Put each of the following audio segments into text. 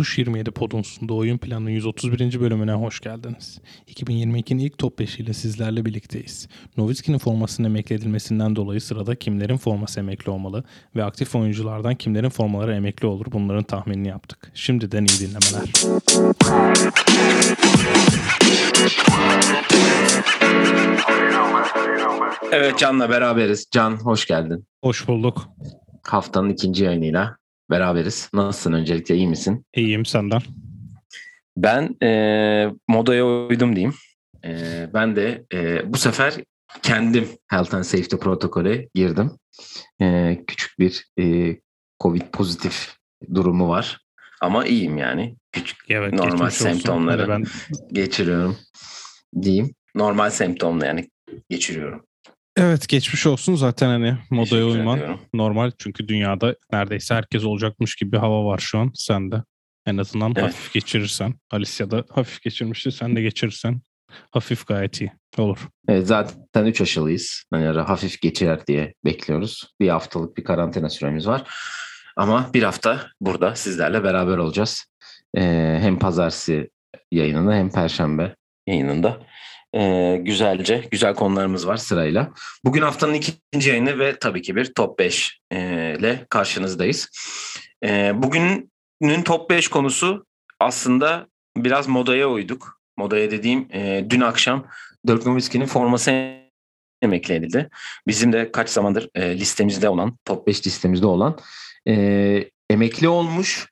Tuş 27 Pod'un sunduğu oyun planının 131. bölümüne hoş geldiniz. 2022'nin ilk top 5 ile sizlerle birlikteyiz. Novitski'nin formasının emekli edilmesinden dolayı sırada kimlerin forması emekli olmalı ve aktif oyunculardan kimlerin formaları emekli olur bunların tahminini yaptık. Şimdiden iyi dinlemeler. Evet Can'la beraberiz. Can hoş geldin. Hoş bulduk. Haftanın ikinci yayınıyla beraberiz. Nasılsın öncelikle iyi misin? İyiyim senden. Ben e, modaya uydum diyeyim. E, ben de e, bu sefer kendim Health and Safety protokole girdim. E, küçük bir e, Covid pozitif durumu var. Ama iyiyim yani. Küçük Evet, normal semptomları ben geçiriyorum diyeyim. Normal semptomla yani geçiriyorum. Evet geçmiş olsun zaten hani modaya uyman ediyorum. normal çünkü dünyada neredeyse herkes olacakmış gibi bir hava var şu an sende. En azından Evet. hafif geçirirsen. Alicia da hafif geçirmişti sen de geçirirsen hafif gayet iyi olur. Evet, zaten 3 aşılıyız. Hani ara hafif geçer diye bekliyoruz. Bir haftalık bir karantina süremiz var. Ama bir hafta burada sizlerle beraber olacağız. Ee, hem pazartesi yayınında hem perşembe yayınında. Ee, güzelce, güzel konularımız var sırayla. Bugün haftanın ikinci yayını ve tabii ki bir top 5 e, ile karşınızdayız. Ee, bugünün top 5 konusu aslında biraz modaya uyduk. Modaya dediğim e, dün akşam Dirk Nowitzki'nin forması emekli edildi. Bizim de kaç zamandır e, listemizde olan, top 5 listemizde olan e, emekli olmuş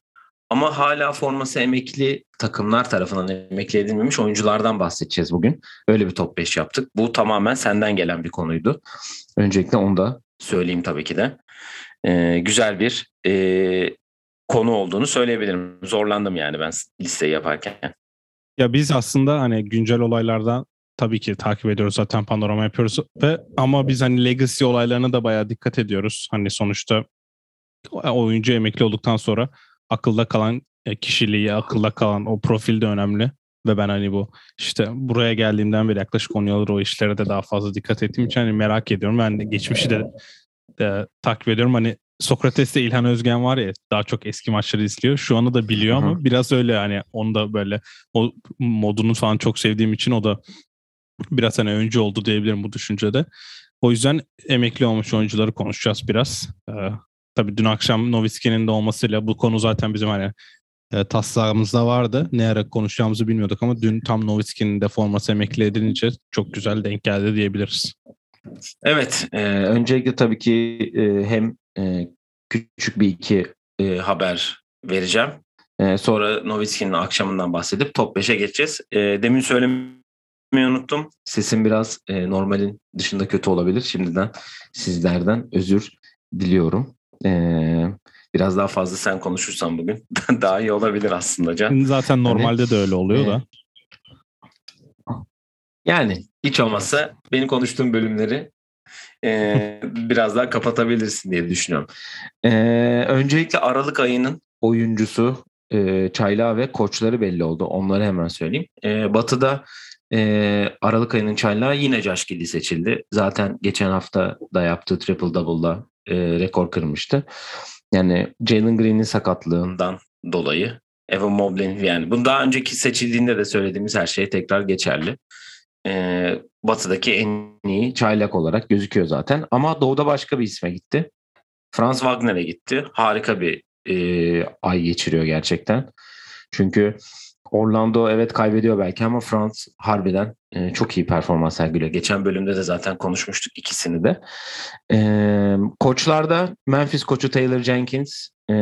ama hala forması emekli takımlar tarafından emekli edilmemiş oyunculardan bahsedeceğiz bugün. Öyle bir top 5 yaptık. Bu tamamen senden gelen bir konuydu. Öncelikle onu da söyleyeyim tabii ki de. E, güzel bir e, konu olduğunu söyleyebilirim. Zorlandım yani ben listeyi yaparken. Ya biz aslında hani güncel olaylardan tabii ki takip ediyoruz zaten panorama yapıyoruz ve ama biz hani legacy olaylarına da bayağı dikkat ediyoruz. Hani sonuçta oyuncu emekli olduktan sonra akılda kalan e, kişiliği, akılda kalan o profil de önemli. Ve ben hani bu işte buraya geldiğimden beri yaklaşık 10 yıldır o işlere de daha fazla dikkat ettiğim için hani merak ediyorum. Ben de geçmişi de e, takip ediyorum. Hani Sokrates'te İlhan Özgen var ya daha çok eski maçları izliyor. Şu anı da biliyor ama biraz öyle hani onu da böyle o modunu falan çok sevdiğim için o da biraz hani öncü oldu diyebilirim bu düşüncede. O yüzden emekli olmuş oyuncuları konuşacağız biraz. Ee, tabii dün akşam Novitski'nin de olmasıyla bu konu zaten bizim hani e, taslağımızda vardı. Ne ara konuşacağımızı bilmiyorduk ama dün tam Novitski'nin de forması emekli edilince çok güzel denk geldi diyebiliriz. Evet, e, öncelikle tabii ki e, hem e, küçük bir iki e, haber vereceğim. E, sonra Novitski'nin akşamından bahsedip top 5'e geçeceğiz. E, demin söylemeyi unuttum. Sesim biraz e, normalin dışında kötü olabilir. Şimdiden sizlerden özür diliyorum. E, biraz daha fazla sen konuşursan bugün daha iyi olabilir aslında Can. Zaten normalde de öyle oluyor da. Yani hiç olmazsa benim konuştuğum bölümleri e, biraz daha kapatabilirsin diye düşünüyorum. E, öncelikle Aralık ayının oyuncusu e, Çayla ve koçları belli oldu. Onları hemen söyleyeyim. E, batı'da e, Aralık ayının Çayla yine Giddey seçildi. Zaten geçen hafta da yaptığı triple double'da e, rekor kırmıştı. Yani Jalen Green'in sakatlığından dolayı Evan Mobley'in yani bunu daha önceki seçildiğinde de söylediğimiz her şey tekrar geçerli. Ee, batı'daki en iyi çaylak olarak gözüküyor zaten. Ama doğuda başka bir isme gitti. Franz Wagner'e gitti. Harika bir e, ay geçiriyor gerçekten. Çünkü Orlando evet kaybediyor belki ama Franz harbiden e, çok iyi performans sergiliyor. Geçen bölümde de zaten konuşmuştuk ikisini de. E, koçlarda Memphis koçu Taylor Jenkins e,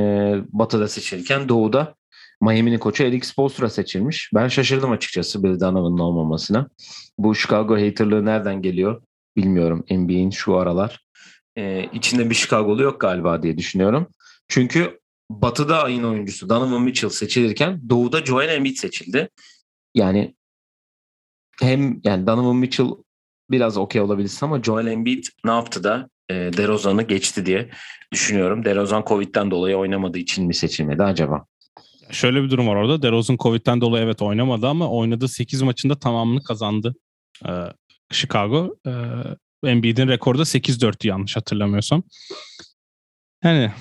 batıda seçilirken doğuda Miami'nin koçu Eric Spoelstra seçilmiş. Ben şaşırdım açıkçası Bill Donovan'ın olmamasına. Bu Chicago haterlığı nereden geliyor bilmiyorum NBA'in şu aralar. Ee, içinde bir Chicago'lu yok galiba diye düşünüyorum. Çünkü Batı'da ayın oyuncusu Donovan Mitchell seçilirken Doğu'da Joel Embiid seçildi. Yani hem yani Donovan Mitchell biraz okey olabilirsin ama Joel Embiid ne yaptı da e, DeRozan'ı geçti diye düşünüyorum. DeRozan Covid'den dolayı oynamadığı için mi seçilmedi acaba? Şöyle bir durum var orada. DeRozan Covid'den dolayı evet oynamadı ama oynadığı 8 maçında tamamını kazandı. Ee, Chicago. Ee, Embiid'in rekoru da 8-4'tü yanlış hatırlamıyorsam. Yani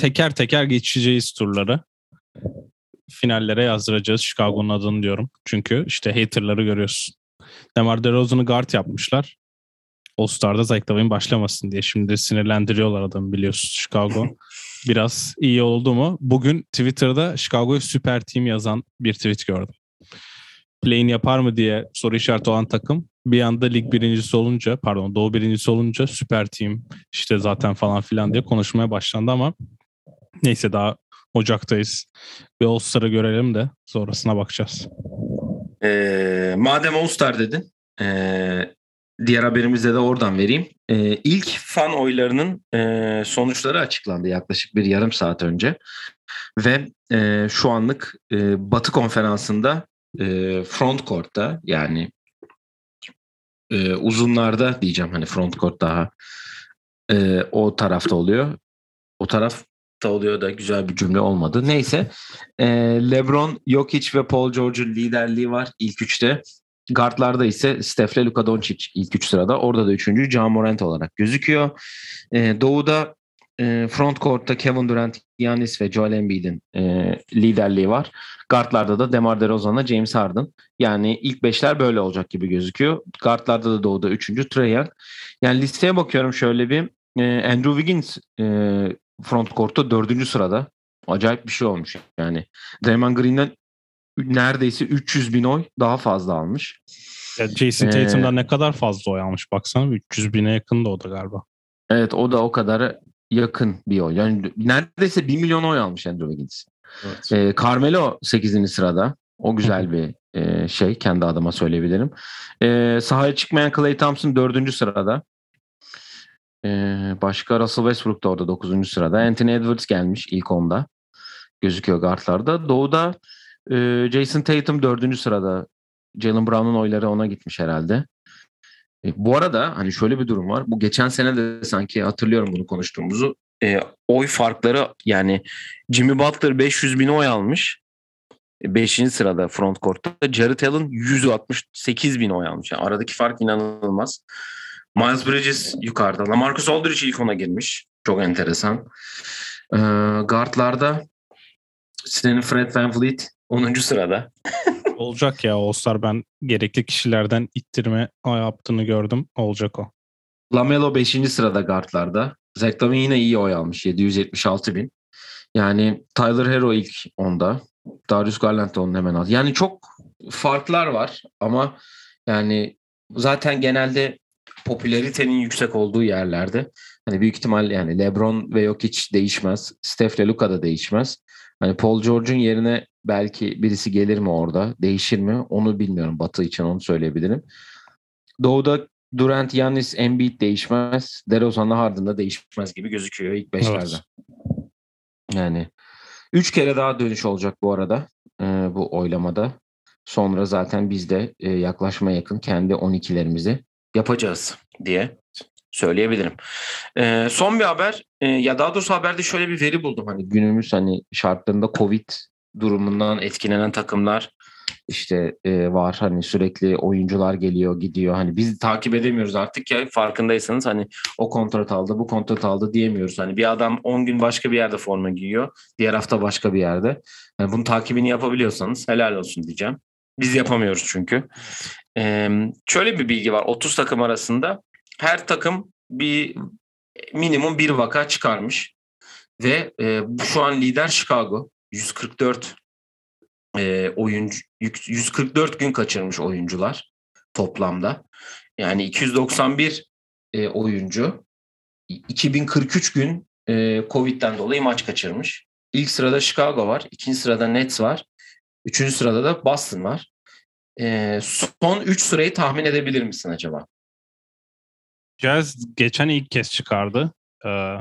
teker teker geçeceğiz turları. finallere yazdıracağız Chicago'nun adını diyorum. Çünkü işte haterları görüyorsun. Demar DeRozan'ı guard yapmışlar. All-Star'da Lavine başlamasın diye. Şimdi sinirlendiriyorlar adamı biliyorsun Chicago. Biraz iyi oldu mu? Bugün Twitter'da Chicago'yu süper team yazan bir tweet gördüm. Play'in yapar mı diye soru işareti olan takım bir anda lig birincisi olunca pardon doğu birincisi olunca süper team işte zaten falan filan diye konuşmaya başlandı ama neyse daha Ocak'tayız. Bir All-Star'ı görelim de sonrasına bakacağız. Ee, madem All-Star dedin ee, diğer haberimizde de oradan vereyim. Ee, ilk fan oylarının e, sonuçları açıklandı yaklaşık bir yarım saat önce. Ve e, şu anlık e, Batı konferansında e, front court'ta yani e, uzunlarda diyeceğim hani front court daha e, o tarafta oluyor. O tarafta oluyor da güzel bir cümle olmadı. Neyse e, LeBron, Jokic ve Paul George'un liderliği var ilk üçte. Guardlarda ise Steph ile Luka Doncic ilk üç sırada. Orada da üçüncü Ja Morant olarak gözüküyor. E, doğu'da e, front court'ta Kevin Durant, Giannis ve Joel Embiid'in e, liderliği var. Guardlarda da DeMar DeRozan'la James Harden. Yani ilk beşler böyle olacak gibi gözüküyor. Guardlarda da doğuda üçüncü Trae Young. Yani listeye bakıyorum şöyle bir. E, Andrew Wiggins e, front court'ta dördüncü sırada. Acayip bir şey olmuş yani. Draymond Green'den neredeyse 300 bin oy daha fazla almış. Ya Jason Tatum'dan ee, ne kadar fazla oy almış baksana 300 bine yakın da o da galiba. Evet o da o kadar yakın bir oy. Yani neredeyse 1 milyon oy almış Andrew Wiggins. Evet. Ee, Carmelo 8. sırada. O güzel bir e, şey kendi adıma söyleyebilirim. Ee, sahaya çıkmayan Clay Thompson 4. sırada. Ee, başka Russell Westbrook da orada 9. sırada. Anthony Edwards gelmiş ilk onda. Gözüküyor guardlarda. Doğu'da e, Jason Tatum 4. sırada. Jalen Brown'un oyları ona gitmiş herhalde. E, bu arada hani şöyle bir durum var. Bu geçen sene de sanki hatırlıyorum bunu konuştuğumuzu. E, oy farkları yani Jimmy Butler 500 bin oy almış. 5. E, sırada front court'ta. Jared Allen 168 bin oy almış. Yani aradaki fark inanılmaz. Miles Bridges yukarıda. Lamarcus Aldridge ilk ona girmiş. Çok enteresan. Ee, guardlarda Stanley Fred Van Vliet 10. sırada. Olacak ya All-Star ben gerekli kişilerden ittirme yaptığını gördüm. Olacak o. Lamelo 5. sırada guardlarda. Zach Lavin yine iyi oy almış. 776 bin. Yani Tyler Hero ilk onda. Darius Garland da onun hemen altı. Yani çok farklar var ama yani zaten genelde popülaritenin yüksek olduğu yerlerde hani büyük ihtimal yani LeBron ve yok hiç değişmez. Steph ile Luka da değişmez. Hani Paul George'un yerine belki birisi gelir mi orada? Değişir mi? Onu bilmiyorum. Batı için onu söyleyebilirim. Doğu'da Durant, Yannis, Embiid değişmez. DeRozan'la Harden'da değişmez gibi gözüküyor ilk beşlerde. Evet. Yani üç kere daha dönüş olacak bu arada e, bu oylamada. Sonra zaten biz de e, yaklaşma yakın kendi 12'lerimizi yapacağız diye söyleyebilirim. E, son bir haber e, ya daha doğrusu haberde şöyle bir veri buldum. Hani günümüz hani şartlarında Covid durumundan etkilenen takımlar işte e, var. Hani sürekli oyuncular geliyor gidiyor. Hani biz takip edemiyoruz artık ya. Farkındaysanız hani o kontrat aldı bu kontrat aldı diyemiyoruz. Hani bir adam 10 gün başka bir yerde forma giyiyor diğer hafta başka bir yerde. Yani bunun takibini yapabiliyorsanız helal olsun diyeceğim. Biz yapamıyoruz çünkü ee, şöyle bir bilgi var 30 takım arasında her takım bir minimum bir vaka çıkarmış ve e, şu an lider Chicago 144 e, oyuncu 144 gün kaçırmış oyuncular toplamda. Yani 291 e, oyuncu 2043 gün e, Covid'den dolayı maç kaçırmış. İlk sırada Chicago var, ikinci sırada Nets var, üçüncü sırada da Boston var. E, son üç sırayı tahmin edebilir misin acaba? Jazz geçen ilk kez çıkardı. Ee,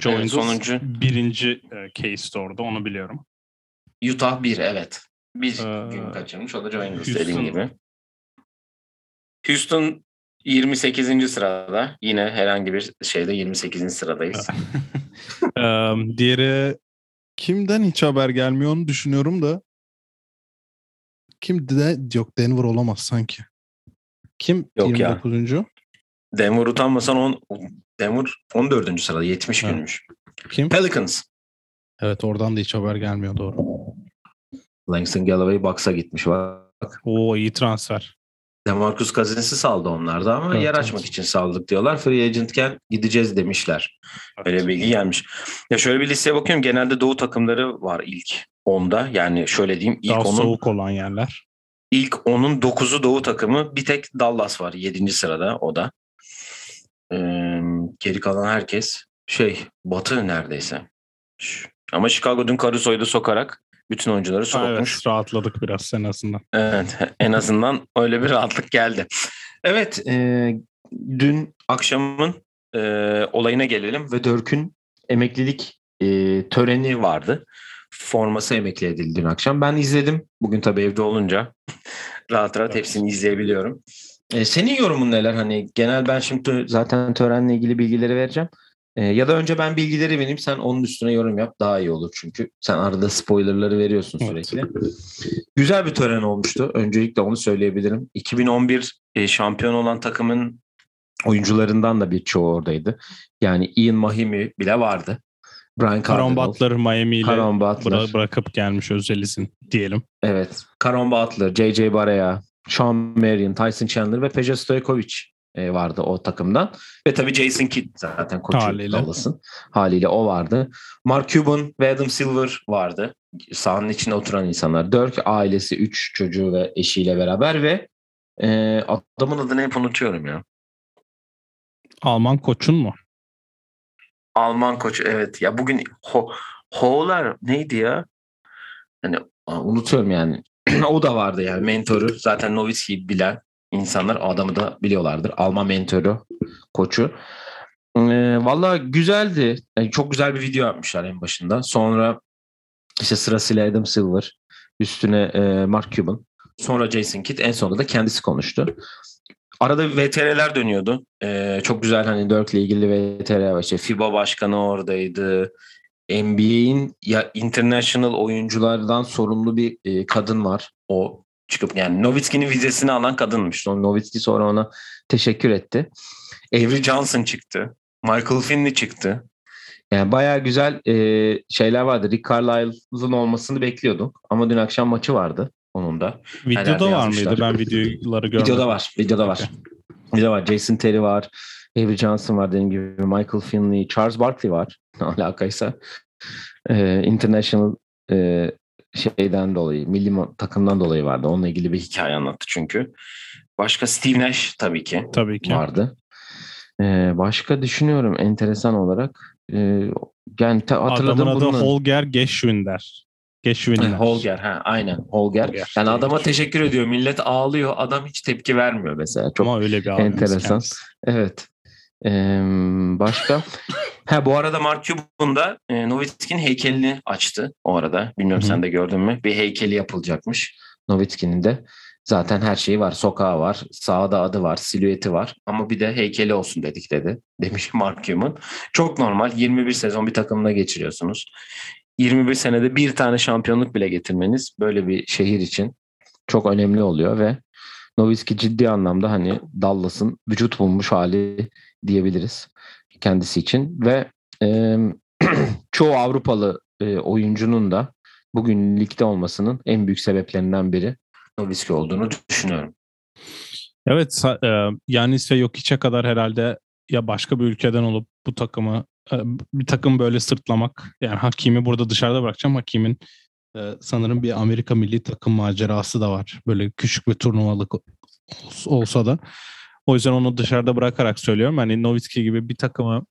Joe evet, sonuncu. birinci e, case orada onu biliyorum. Utah 1 evet. Bir ee, gün kaçırmış. O da Joe Ingles dediğin gibi. Houston 28. sırada. Yine herhangi bir şeyde 28. sıradayız. diğeri kimden hiç haber gelmiyor onu düşünüyorum da. Kim de yok Denver olamaz sanki. Kim yok 29. Ya. Denver utanmasan on, Denver 14. sırada 70 ha. günmüş. Kim? Pelicans. Evet oradan da hiç haber gelmiyor doğru. Langston Galloway Bucks'a gitmiş bak. Oo iyi transfer. Demarcus Cousins'i saldı onlarda ama Evet, yer evet. açmak için saldık diyorlar. Free agentken gideceğiz demişler. Öyle bilgi gelmiş. Ya şöyle bir listeye bakıyorum. Genelde doğu takımları var ilk 10'da. Yani şöyle diyeyim ilk Daha 10'un soğuk olan yerler. ilk 10'un 9'u doğu takımı. Bir tek Dallas var 7. sırada o da. Ee, geri kalan herkes şey batı neredeyse. Ama Chicago dün Caruso'yu da sokarak bütün oyuncuları sokmuş. evet rahatladık biraz en azından. Evet, en azından öyle bir rahatlık geldi. Evet, e, dün akşamın e, olayına gelelim ve Dörk'ün emeklilik e, töreni vardı. Forması emekli edildi dün akşam. Ben izledim. Bugün tabii evde olunca rahat rahat Evet. hepsini izleyebiliyorum. E, senin yorumun neler? Hani genel ben şimdi zaten törenle ilgili bilgileri vereceğim. E, ya da önce ben bilgileri vereyim sen onun üstüne yorum yap daha iyi olur çünkü sen arada spoilerları veriyorsun Evet. sürekli. Güzel bir tören olmuştu. Öncelikle onu söyleyebilirim. 2011 e, şampiyon olan takımın oyuncularından da birçoğu oradaydı. Yani Ian Mahimi bile vardı. Brian Cardinal, Butler Miami ile Caron Butler, bıra- bırakıp gelmiş özel izin diyelim. evet, Caron Butler, J.J. Barea, Sean Marion, Tyson Chandler ve Peja Stojkovic e, vardı o takımdan. Ve tabii Jason Kidd zaten koçu Haliyle. Dallas'ın. Haliyle o vardı. Mark Cuban ve Adam Silver vardı. Sahanın içinde oturan insanlar. Dirk ailesi 3 çocuğu ve eşiyle beraber ve e, adamın adını hep unutuyorum ya. Alman koçun mu? Alman koç evet. Ya bugün Ho Ho'lar neydi ya? Hani unutuyorum yani. o da vardı yani mentoru. Zaten Nowitzki'yi bilen insanlar adamı da biliyorlardır. Alman mentoru, koçu. Ee, Valla güzeldi. Yani çok güzel bir video yapmışlar en başında. Sonra işte sırasıyla Adam Silver, üstüne e, Mark Cuban, sonra Jason Kidd, en sonunda da kendisi konuştu. Arada VTR'ler dönüyordu. Ee, çok güzel hani Dirk'le ilgili VTR var. İşte FIBA başkanı oradaydı. NBA'in ya international oyunculardan sorumlu bir e, kadın var. O çıkıp yani Nowitzki'nin vizesini alan kadınmış. Sonra Nowitzki sonra ona teşekkür etti. Avery Johnson çıktı. Michael Finley çıktı. Yani bayağı güzel e, şeyler vardı. Rick Carlisle'ın olmasını bekliyorduk. Ama dün akşam maçı vardı onun da. Herhalde Videoda var yazmışlar. mıydı? Ben videoları görmedim. Videoda var. Videoda var. Videoda var. Jason Terry var. Avery Johnson var dediğim gibi. Michael Finley. Charles Barkley var. Ne alakaysa. Ee, international e, şeyden dolayı, milli takımdan dolayı vardı. Onunla ilgili bir hikaye anlattı çünkü. Başka Steve Nash tabii ki Tabii ki. vardı. Ee, başka düşünüyorum enteresan olarak. Ee, yani hatırladığım Adamın adı bunlar. Holger Geschwinder. Ha, Holger ha aynen Holger. Holger. Yani adama teşekkür ediyor. Millet ağlıyor. Adam hiç tepki vermiyor mesela. Çok Ama öyle bir enteresan. kendisi. Evet. Ee, başka? ha bu arada Mark Cuban da e, Nowitzki'nin heykelini açtı o arada. Bilmiyorum Hı hı. sen de gördün mü? Bir heykeli yapılacakmış. Nowitzki'nin de. Zaten her şeyi var. Sokağı var. Sağda adı var. Silüeti var. Ama bir de heykeli olsun dedik dedi. Demiş Mark Cuban. Çok normal. 21 sezon bir takımda geçiriyorsunuz. 21 senede bir tane şampiyonluk bile getirmeniz böyle bir şehir için çok önemli oluyor ve Nowitzki ciddi anlamda hani Dallas'ın vücut bulmuş hali diyebiliriz kendisi için ve e, çoğu Avrupalı e, oyuncunun da bugün ligde olmasının en büyük sebeplerinden biri Nowitzki olduğunu düşünüyorum. Evet sa- e, Yanis ve Jokic'e kadar herhalde ya başka bir ülkeden olup bu takımı bir takım böyle sırtlamak yani Hakimi burada dışarıda bırakacağım. Hakimin e, sanırım bir Amerika milli takım macerası da var. Böyle küçük bir turnuvalık ols- olsa da. O yüzden onu dışarıda bırakarak söylüyorum. Hani Nowitzki gibi bir takımı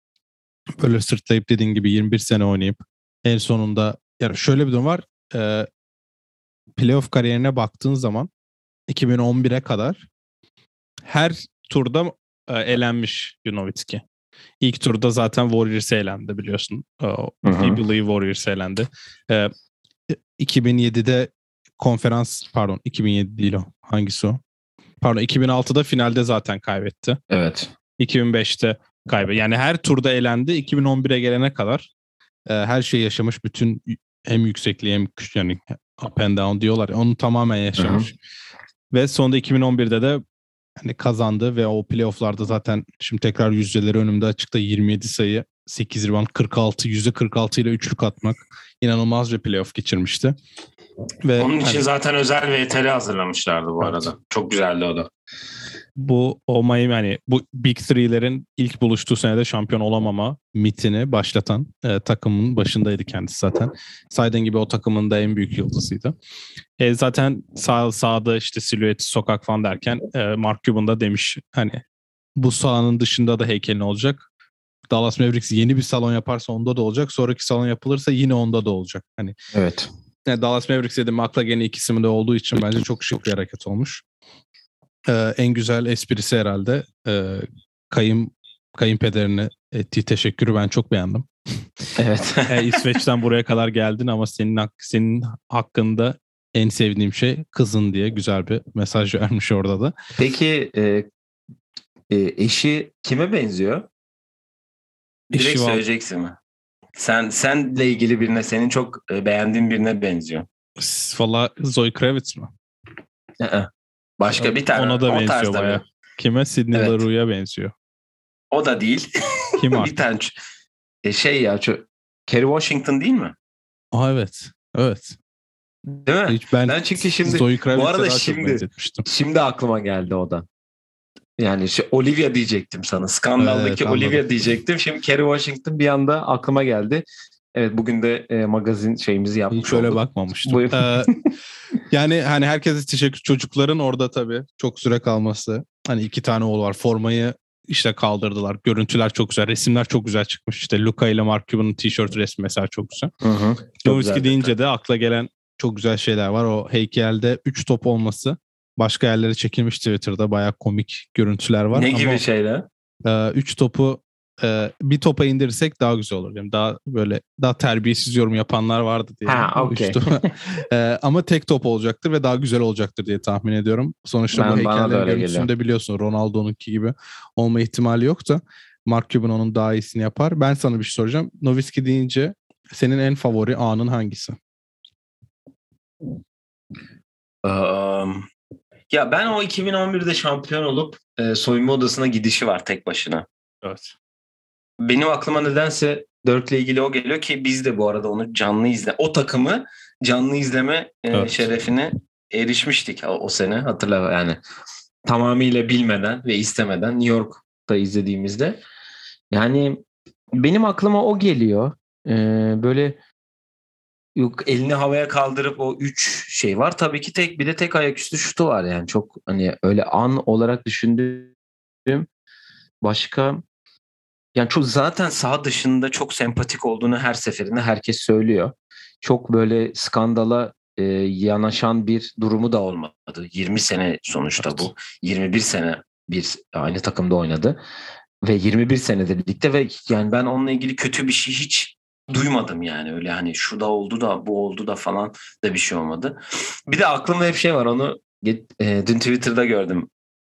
böyle sırtlayıp dediğin gibi 21 sene oynayıp en sonunda yani şöyle bir durum var. E, playoff kariyerine baktığın zaman 2011'e kadar her turda e, elenmiş Nowitzki. İlk turda zaten Warriors elendi biliyorsun. We Believe Warriors elendi. E, 2007'de konferans pardon 2007 değil o. Hangisi o? Pardon 2006'da finalde zaten kaybetti. Evet. 2005'te kaybetti. Yani her turda elendi. 2011'e gelene kadar e, her şeyi yaşamış. Bütün hem yüksekliği hem yani up and down diyorlar. ya, Onu tamamen yaşamış. Ve sonunda 2011'de de hani kazandı ve o playofflarda zaten şimdi tekrar yüzdeleri önümde açıkta 27 sayı 8 rebound 46 yüzde 46 ile üçlük atmak inanılmaz bir playoff geçirmişti. Ve Onun için hani zaten özel VTR hazırlamışlardı bu Evet. arada. Çok güzeldi o da. Bu o Miami hani bu Big Three'lerin ilk buluştuğu senede şampiyon olamama mitini başlatan e, takımın başındaydı kendisi zaten. Saydığın gibi o takımın da en büyük yıldızıydı. E, zaten sağ, sağda işte silüeti sokak falan derken e, Mark Cuban da demiş hani bu sahanın dışında da heykelin olacak. Dallas Mavericks yeni bir salon yaparsa onda da olacak. Sonraki salon yapılırsa yine onda da olacak. Hani Evet. yani Dallas Mavericks dedim akla gene iki ismi de olduğu için bence çok şık bir hareket olmuş. Ee, en güzel esprisi herhalde e, kayın kayınpederine ettiği teşekkürü ben çok beğendim. Evet. E, İsveç'ten buraya kadar geldin ama senin hak- senin hakkında en sevdiğim şey kızın diye güzel bir mesaj vermiş orada da. Peki e, e, eşi kime benziyor? Direkt Eşi söyleyeceksin mi? Sen senle ilgili birine, senin çok e, beğendiğin birine benziyor. Valla Zoe Kravitz mi? Hı-hı. Başka bir tane. Ona da o benziyor baya. bir- Kime? Sidney Evet. LaRue'ya benziyor. O da değil. Kim bir artık? tane ç- e, şey ya şu Kerry Washington değil mi? Aa evet. Evet. Değil mi? Hiç ben, Ben çünkü şimdi- Zoe Kravitz'e arada şimdi-. Şimdi aklıma geldi o da. Yani şu Olivia diyecektim sana. Skandaldaki Evet, anladım. Olivia diyecektim. Şimdi Kerry Washington bir anda aklıma geldi. Evet bugün de e, magazin şeyimizi yapmış Hiç öyle olduk. bakmamıştım. Ee, yani hani herkese teşekkür. Çocukların orada tabii çok süre kalması. Hani iki tane oğul var. Formayı işte kaldırdılar. Görüntüler çok güzel. Resimler çok güzel çıkmış. İşte Luka ile Mark Cuban'ın tişört resmi mesela çok güzel. Hı hı. Nowitzki deyince de akla gelen çok güzel şeyler var. O heykelde 3 top olması. Başka yerlere çekilmiş Twitter'da. Bayağı komik görüntüler var. Ne Ama gibi şeyler? e, üç topu e, bir topa indirirsek daha güzel olur. Yani daha böyle daha terbiyesiz yorum yapanlar vardı diye. Ha, O üç okey. topu- E, ama tek top olacaktır ve daha güzel olacaktır diye tahmin ediyorum. Sonuçta Ben- bu heykellerin görüntüsünde biliyorsun Ronaldo'nunki gibi olma ihtimali yok da Mark Cuban onun daha iyisini yapar. Ben sana bir şey soracağım. Nowitzki deyince senin en favori anın hangisi? Um, ya ben o 2011'de şampiyon olup e, soyunma odasına gidişi var tek başına. Evet. Benim aklıma nedense Dirk'le ilgili o geliyor ki biz de bu arada onu canlı izle. O takımı canlı izleme e, Evet. şerefine erişmiştik o, o sene hatırla yani. Tamamıyla bilmeden ve istemeden New York'ta izlediğimizde. Yani benim aklıma o geliyor. Ee, böyle yok elini havaya kaldırıp o üç şey var. Tabii ki tek bir de tek ayaküstü şutu var yani. Çok hani öyle an olarak düşündüğüm başka yani çok zaten sağ dışında çok sempatik olduğunu her seferinde herkes söylüyor. Çok böyle skandala e, yanaşan bir durumu da olmadı. 20 sene sonuçta Evet. bu. 21 sene bir aynı takımda oynadı ve 21 senedir ligde ve yani ben onunla ilgili kötü bir şey hiç duymadım yani öyle hani şu da oldu da bu oldu da falan da bir şey olmadı. Bir de aklımda hep şey var onu e, dün Twitter'da gördüm.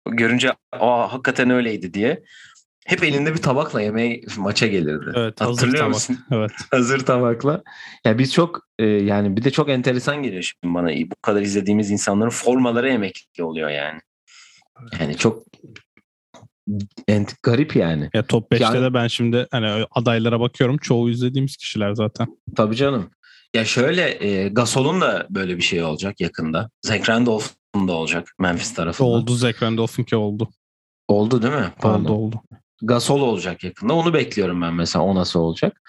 Görünce aa hakikaten öyleydi diye. Hep elinde bir tabakla yemeğe maça gelirdi. Evet, hazır Hatırlıyor tabak. musun? Evet. Hazır tabakla. Ya biz çok e, yani bir de çok enteresan geliyor şimdi bana. Bu kadar izlediğimiz insanların formaları emekli oluyor yani. Yani çok ent, garip yani. Ya top 5'te Yani- de ben şimdi hani adaylara bakıyorum. Çoğu izlediğimiz kişiler zaten. Tabii canım. Ya şöyle e, Gasol'un da böyle bir şey olacak yakında. Zach Randolph'un da olacak Memphis tarafında. Oldu, Oldu Zach Randolph'unki oldu. değil mi? Pardon. Oldu oldu. Gasol olacak yakında. Onu bekliyorum ben mesela. O nasıl olacak?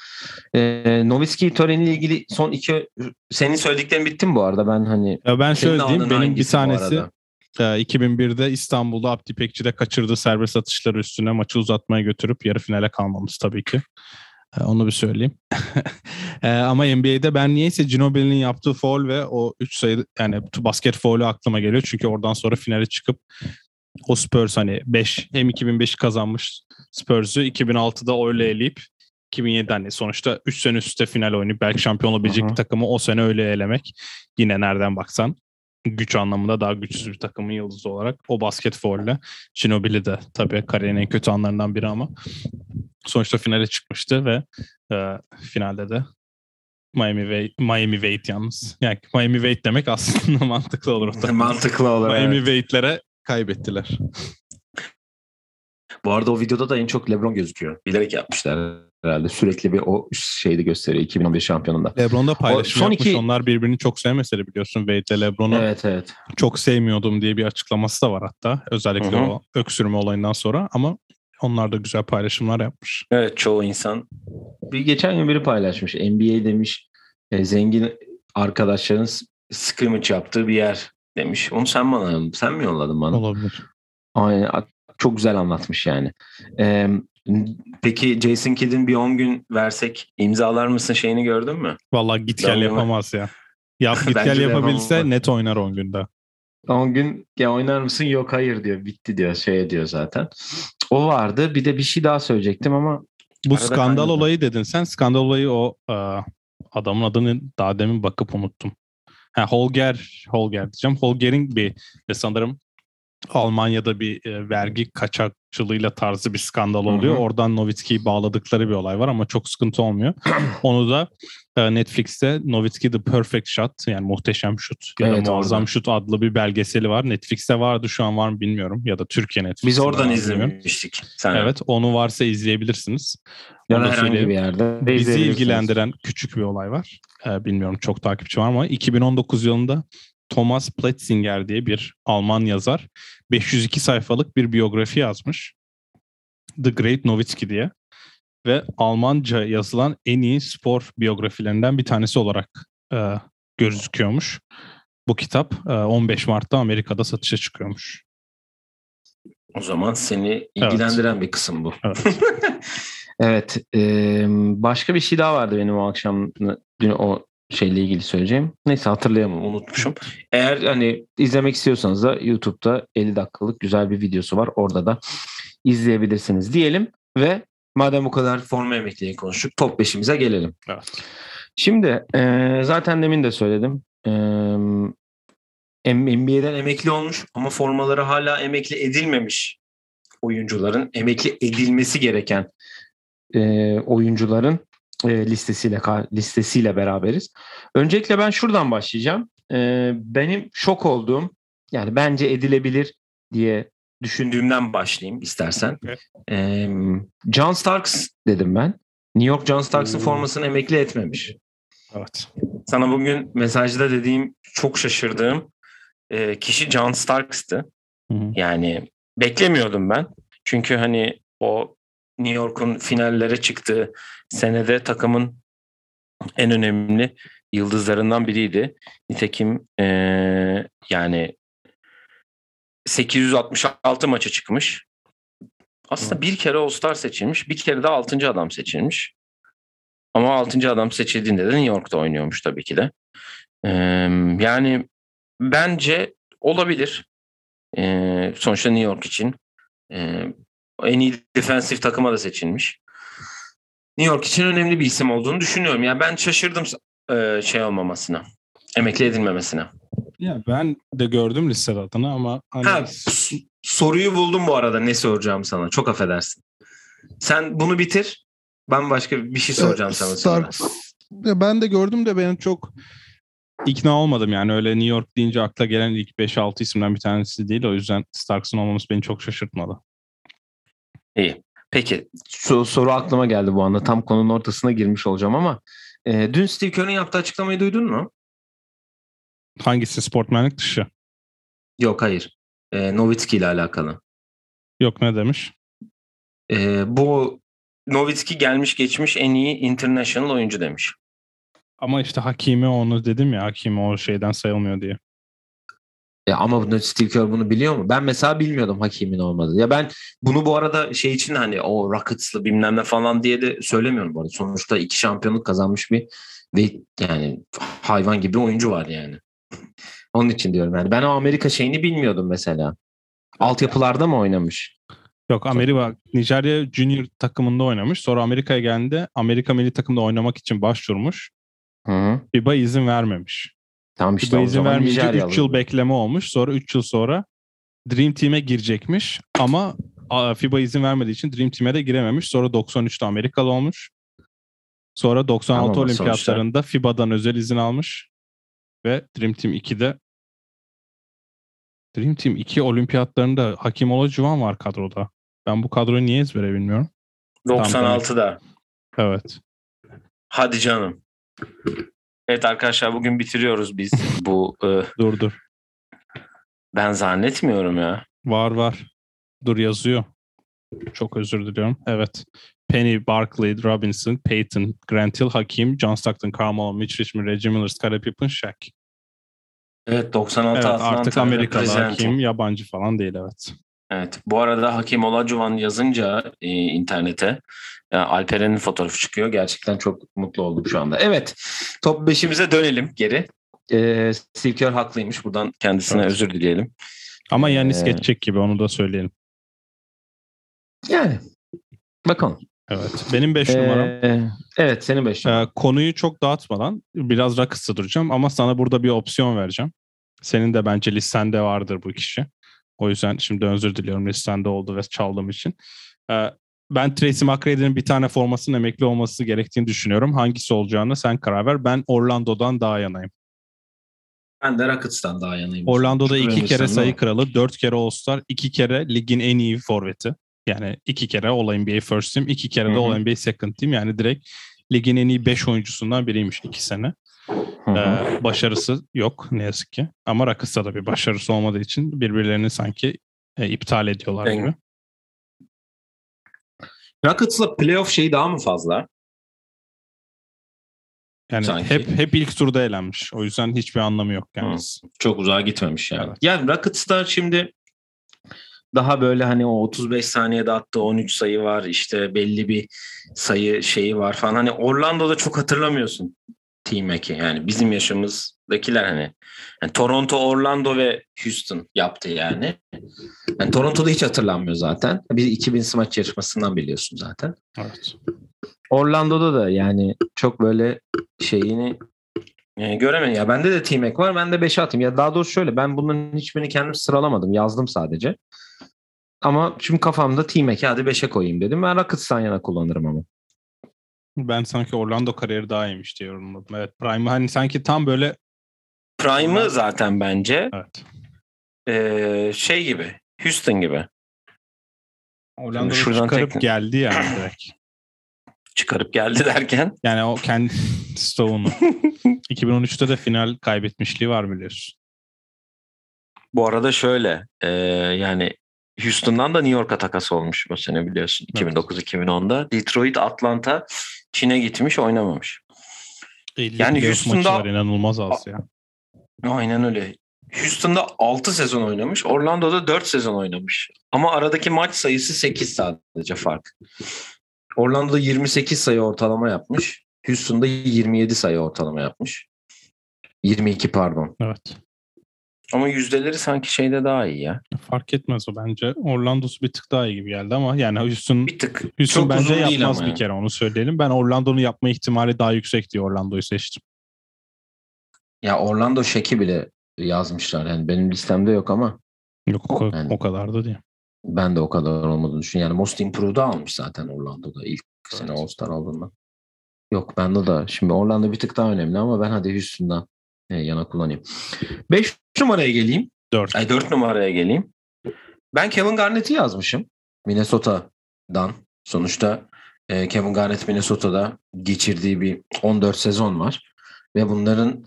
E, Nowitzki töreniyle ilgili son iki senin söylediklerin bitti mi bu arada? Ben hani Ya ben şöyle diyeyim. Benim bir tanesi arada? e, 2001'de İstanbul'da Abdi Pekçi'de kaçırdığı serbest atışları üstüne maçı uzatmaya götürüp yarı finale kalmamız tabii ki. E, Onu bir söyleyeyim. E, ama NBA'de ben niyeyse Ginobili'nin yaptığı foul ve o 3 sayı yani basket foul'ü aklıma geliyor. Çünkü oradan sonra finale çıkıp o Spurs hani 5 hem 2005 kazanmış Spurs'u 2006'da öyle eleyip 2007'den hani sonuçta 3 sene üst üste final oynayıp belki şampiyon olabilecek Hı hı. bir takımı o sene öyle elemek yine nereden baksan güç anlamında daha güçsüz bir takımın yıldızı olarak o basket foul'le Ginobili de tabii kariyerin en kötü anlarından biri ama sonuçta finale çıkmıştı ve e, finalde de Miami Wade, Miami Wade yalnız. Yani Miami Wade demek aslında mantıklı olur. Mantıklı olur. Miami evet. Wade'lere kaybettiler. Bu arada o videoda da en çok LeBron gözüküyor. Bilerek yapmışlar herhalde. Sürekli bir o şeyde gösteriyor 2011 şampiyonunda. LeBron da paylaşım son yapmış. iki- Onlar birbirini çok sevmese de biliyorsun. Wade ile LeBron'u Evet evet. çok sevmiyordum diye bir açıklaması da var hatta. Özellikle Hı hı. o öksürme olayından sonra ama onlar da güzel paylaşımlar yapmış. Evet çoğu insan. Bir geçen gün biri paylaşmış. NBA demiş e, zengin arkadaşların scrimmage yaptığı bir yer demiş. Onu sen bana sen mi yolladın bana? Olabilir. Aynen çok güzel anlatmış yani. Ee, peki Jason Kidd'in bir 10 gün versek imzalar mısın şeyini gördün mü? Vallahi git gel yapamaz ya. Yap git gel yapabilse yapamam. net oynar 10 günde. 10 gün ya oynar mısın? Yok hayır diyor. Bitti diyor. Şey diyor zaten. O vardı. Bir de bir şey daha söyleyecektim ama Bu skandal kaynadı. olayı dedin sen. Skandal olayı o adamın adını daha demin bakıp unuttum. Ha, Holger, Holger diyeceğim. Holger'in bir e, sanırım Almanya'da bir e, vergi kaçakçılığıyla tarzı bir skandal oluyor. Hı hı. Oradan Nowitzki'yi bağladıkları bir olay var ama çok sıkıntı olmuyor. Onu da e, Netflix'te Nowitzki The Perfect Shot yani muhteşem şut ya da Evet, muazzam orada. şut adlı bir belgeseli var. Netflix'te vardı şu an var mı bilmiyorum ya da Türkiye Netflix'te biz oradan izlemiştik. Sen Evet onu varsa izleyebilirsiniz. Ya da da herhangi bir yerde. Bizi ilgilendiren küçük bir olay var. Ee, bilmiyorum çok takipçi var mı? 2019 yılında Thomas Pletzinger diye bir Alman yazar 502 sayfalık bir biyografi yazmış. The Great Nowitzki diye. Ve Almanca yazılan en iyi spor biyografilerinden bir tanesi olarak e, gözüküyormuş. Bu kitap e, 15 Mart'ta Amerika'da satışa çıkıyormuş. O zaman seni ilgilendiren bir kısım bu. Evet. Evet. e, başka bir şey daha vardı benim o akşam dün o şeyle ilgili söyleyeceğim. Neyse hatırlayamam unutmuşum. Eğer hani izlemek istiyorsanız da YouTube'da 50 dakikalık güzel bir videosu var. Orada da izleyebilirsiniz diyelim ve madem bu kadar forma emekliliği konuştuk top 5'imize gelelim. Evet. Şimdi e, zaten demin de söyledim. E, NBA'den emekli olmuş ama formaları hala emekli edilmemiş oyuncuların emekli edilmesi gereken e, oyuncuların e, listesiyle listesiyle beraberiz. Öncelikle ben şuradan başlayacağım. E, benim şok olduğum yani bence edilebilir diye düşündüğümden başlayayım istersen. Okay. E, John Starks dedim ben. New York John Starks'ın formasını emekli etmemiş. Evet. Sana bugün mesajda dediğim çok şaşırdığım e, kişi John Starks'tı. Hı hı. Yani beklemiyordum ben. Çünkü hani o New York'un finallere çıktığı senede takımın en önemli yıldızlarından biriydi. Nitekim e, yani 866 maça çıkmış. Aslında bir kere All-Star seçilmiş. Bir kere de 6. adam seçilmiş. Ama 6. adam seçildiğinde de New York'ta oynuyormuş tabii ki de. Ee, yani bence olabilir. Ee, sonuçta New York için ee, en iyi defensif takıma da seçilmiş. New York için önemli bir isim olduğunu düşünüyorum. Yani ben şaşırdım e, şey olmamasına. Emekli edilmemesine. Ya ben de gördüm listede adını ama hani Ha, soruyu buldum bu arada ne soracağım sana. Çok affedersin. Sen bunu bitir. Ben başka bir şey soracağım Evet, sana sonra. Starks. Ya ben de gördüm de ben çok ikna olmadım yani öyle New York deyince akla gelen ilk 5-6 isimden bir tanesi değil o yüzden Starks'ın olmaması beni çok şaşırtmadı. İyi. Peki so- soru aklıma geldi bu anda. Tam konunun ortasına girmiş olacağım ama e, dün Steve Kerr'ın yaptığı açıklamayı duydun mu? Hangisi sportmenlik dışı? Yok hayır. E, Nowitzki ile alakalı. Yok ne demiş? E, bu Nowitzki gelmiş geçmiş en iyi international oyuncu demiş. Ama işte Hakimi onu dedim ya Hakimi o şeyden sayılmıyor diye. Ya ama bunu Steve Kerr bunu biliyor mu? Ben mesela bilmiyordum Hakim'in olmadığı. Ya ben bunu bu arada şey için hani o Rockets'lı bilmem ne falan diye de söylemiyorum bu arada. Sonuçta iki şampiyonluk kazanmış bir ve yani hayvan gibi oyuncu var yani. Onun için diyorum yani. Ben o Amerika şeyini bilmiyordum mesela. Altyapılarda mı oynamış? Yok Amerika Nijerya Junior takımında oynamış. Sonra Amerika'ya geldi. Amerika milli takımda oynamak için başvurmuş. Hı hı. FIBA izin vermemiş. Tamam işte FIBA o izin zaman vermeyince 3 Nijeryalı. yıl bekleme olmuş. Sonra 3 yıl sonra Dream Team'e girecekmiş. Ama FIBA izin vermediği için Dream Team'e de girememiş. Sonra 93'te Amerikalı olmuş. Sonra 96 Ama olimpiyatlarında FIBA'dan özel izin almış. Ve Dream Team 2'de Dream Team 2 olimpiyatlarında Hakim Olajuwon var kadroda. Ben bu kadroyu niye ezbere bilmiyorum. 96'da. Evet. Hadi canım. Evet arkadaşlar bugün bitiriyoruz biz bu. E, dur dur. Ben zannetmiyorum ya. Var var. Dur yazıyor. Çok özür diliyorum. Evet. Penny, Barkley, Robinson, Peyton, Grant Hill, Hakim, John Stockton, Carmelo, Mitch Richmond, Reggie Miller, Scottie Pippen, Shaq. Evet 96 evet, artık Amerikalı hakim, yabancı falan değil evet. Evet. Bu arada Hakim Olajuwon yazınca e, internete e, Alperen'in fotoğrafı çıkıyor. Gerçekten çok mutlu oldum şu anda. Evet. Top 5'imize dönelim geri. E, Kerr haklıymış. Buradan kendisine Evet. özür dileyelim. Ama Yanis Ee, geçecek gibi onu da söyleyelim. Yani bakalım. Evet. Benim 5 numaram. Ee, evet senin 5 Ee, konuyu çok dağıtmadan biraz Rockets'ta duracağım ama sana burada bir opsiyon vereceğim. Senin de bence listende vardır bu kişi. O yüzden şimdi özür diliyorum listende oldu ve çaldığım için. Ee, ben Tracy McGrady'nin bir tane formasının emekli olması gerektiğini düşünüyorum. Hangisi olacağını sen karar ver. Ben Orlando'dan daha yanayım. Ben de Rockets'tan daha yanayım. Orlando'da Çünkü iki kere sayı kralı, dört kere All-Star, iki kere ligin en iyi forveti. Yani iki kere All-NBA First Team, iki kere de. All-NBA Second Team. Yani direkt ligin en iyi beş oyuncusundan biriymiş iki sene. Ee, başarısı yok ne yazık ki. Ama Rockets'ta da bir başarısı olmadığı için birbirlerini sanki e, iptal ediyorlar Ben- gibi. Rockets'la playoff şeyi daha mı fazla? Yani sanki. hep hep ilk turda elenmiş. O yüzden hiçbir anlamı yok yani. Çok uzağa gitmemiş yani. Evet. Yani Rockets'ta şimdi daha böyle hani o 35 saniyede attığı 13 sayı var. işte belli bir sayı şeyi var falan. Hani Orlando'da çok hatırlamıyorsun Team Mac'i. Yani bizim yaşımızdakiler hani. Yani Toronto, Orlando ve Houston yaptı yani. yani Toronto'da hiç hatırlanmıyor zaten. Bir 2000 smaç yarışmasından biliyorsun zaten. Evet. Orlando'da da yani çok böyle şeyini e, göremedim. Ya bende de T-Mac var. Ben de 5'e atayım. Ya daha doğrusu şöyle ben bunların hiçbirini kendim sıralamadım. Yazdım sadece. Ama şimdi kafamda T-Mac'i hadi 5'e koyayım dedim. Ben Rockets'tan yana kullanırım ama. Ben sanki Orlando kariyeri daha iyiymiş diye yorumladım. Evet. Prime hani sanki tam böyle Prime'ı zaten bence evet. e, şey gibi. Houston gibi. Orlando'da şuradan çıkarıp tek- geldi yani direkt. Çıkarıp geldi derken. Yani o kendi Stone'u. 2013'te de final kaybetmişliği var biliyorsun. Bu arada şöyle e, yani Houston'dan da New York'a takas olmuş bu sene biliyorsun. Evet. 2009-2010'da. Detroit, Atlanta, Çin'e gitmiş oynamamış. 50 Yani Houston'da- var inanılmaz az ya. Aynen öyle. Houston'da 6 sezon oynamış. Orlando'da 4 sezon oynamış. Ama aradaki maç sayısı 8 sadece fark. Orlando'da 28 sayı ortalama yapmış. Houston'da 27 sayı ortalama yapmış. 22 pardon. Evet. Ama yüzdeleri sanki şeyde daha iyi ya. Fark etmez o bence. Orlando'su bir tık daha iyi gibi geldi ama yani Houston, Bir tık. Houston çok bence yapmaz ama bir ya. kere onu söyleyelim. Ben Orlando'nun yapma ihtimali daha yüksek diye Orlando'yu seçtim. Ya Orlando Şeki bile yazmışlar. Yani benim listemde yok ama Yok o, Yani- o kadar da değil. ben de o kadar olmadığını düşünüyorum. Yani Most Improved'u almış zaten Orlando'da ilk sene Evet. All-Star aldığında. Yok bende de. Şimdi Orlando bir tık daha önemli ama ben hadi Houston'dan yana kullanayım. 5 numaraya geleyim. 4. Ay 4 numaraya geleyim. Ben Kevin Garnett'i yazmışım. Minnesota'dan. Sonuçta e, Kevin Garnett Minnesota'da geçirdiği bir 14 sezon var. Ve bunların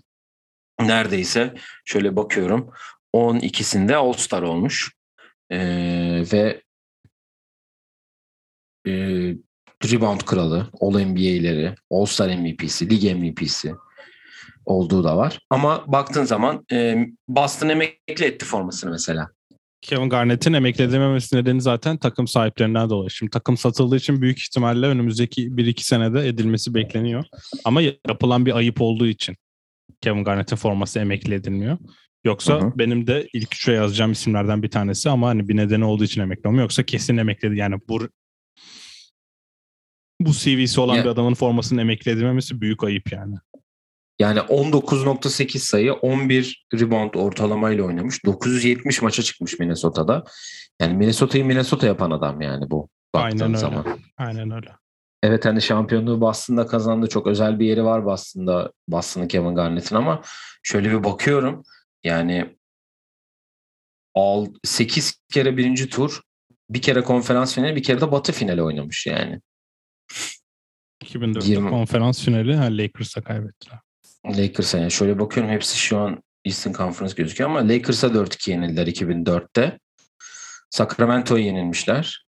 neredeyse şöyle bakıyorum 12'sinde All-Star olmuş. E, ve e, rebound kralı, All-NBA'leri, All-Star MVP'si, lig MVP'si olduğu da var. Ama baktığın zaman e, Boston emekli etti formasını mesela. Kevin Garnett'in emekli edememesi nedeni zaten takım sahiplerinden dolayı. Şimdi takım satıldığı için büyük ihtimalle önümüzdeki 1-2 senede edilmesi bekleniyor. Ama yapılan bir ayıp olduğu için Kevin Garnett'in forması emekli edilmiyor. Yoksa Hı hı. benim de ilk üçe yazacağım isimlerden bir tanesi ama hani bir nedeni olduğu için emekli olmuyor. Yoksa kesin emekledi. Yani bu bu CV'si olan Ya- bir adamın formasının emekli edilmemesi büyük ayıp yani. Yani 19.8 sayı, 11 rebound ortalamayla oynamış. 970 maça çıkmış Minnesota'da. Yani Minnesota'yı Minnesota yapan adam yani bu. Aynen öyle. zaman. Aynen öyle. Evet hani şampiyonluğu Boston'da kazandı. Çok özel bir yeri var Boston'da. Boston'ın Kevin Garnett'in ama şöyle bir bakıyorum. Yani 8 kere birinci tur, bir kere konferans finali, bir kere de batı finali oynamış yani. 2004 20. konferans finali ha, Lakers'a kaybettiler. Lakers'a yani şöyle bakıyorum hepsi şu an Eastern Conference gözüküyor ama Lakers'a 4-2 yenildiler 2004'te. Sacramento'ya yenilmişler.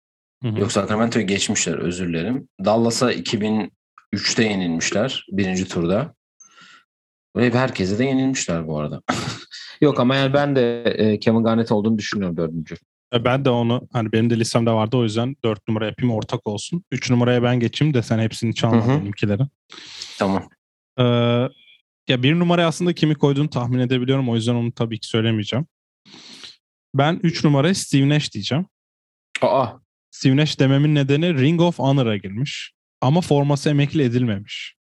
Hı hı. Yok Sacramento'yu geçmişler özür dilerim. Dallas'a 2003'te yenilmişler birinci turda. Ve herkese de yenilmişler bu arada. Yok ama yani ben de e, Kevin Garnett olduğunu düşünüyorum dördüncü. E, Ben de onu hani benim de listemde vardı o yüzden 4 numara yapayım ortak olsun. 3 numaraya ben geçeyim de sen hepsini çalma benimkileri. Tamam. Ee, ya bir numaraya aslında kimi koyduğunu tahmin edebiliyorum. O yüzden onu tabii ki söylemeyeceğim. Ben 3 numaraya Steve Nash diyeceğim. Aa Steve Nash dememin nedeni Ring of Honor'a girmiş. Ama forması emekli edilmemiş.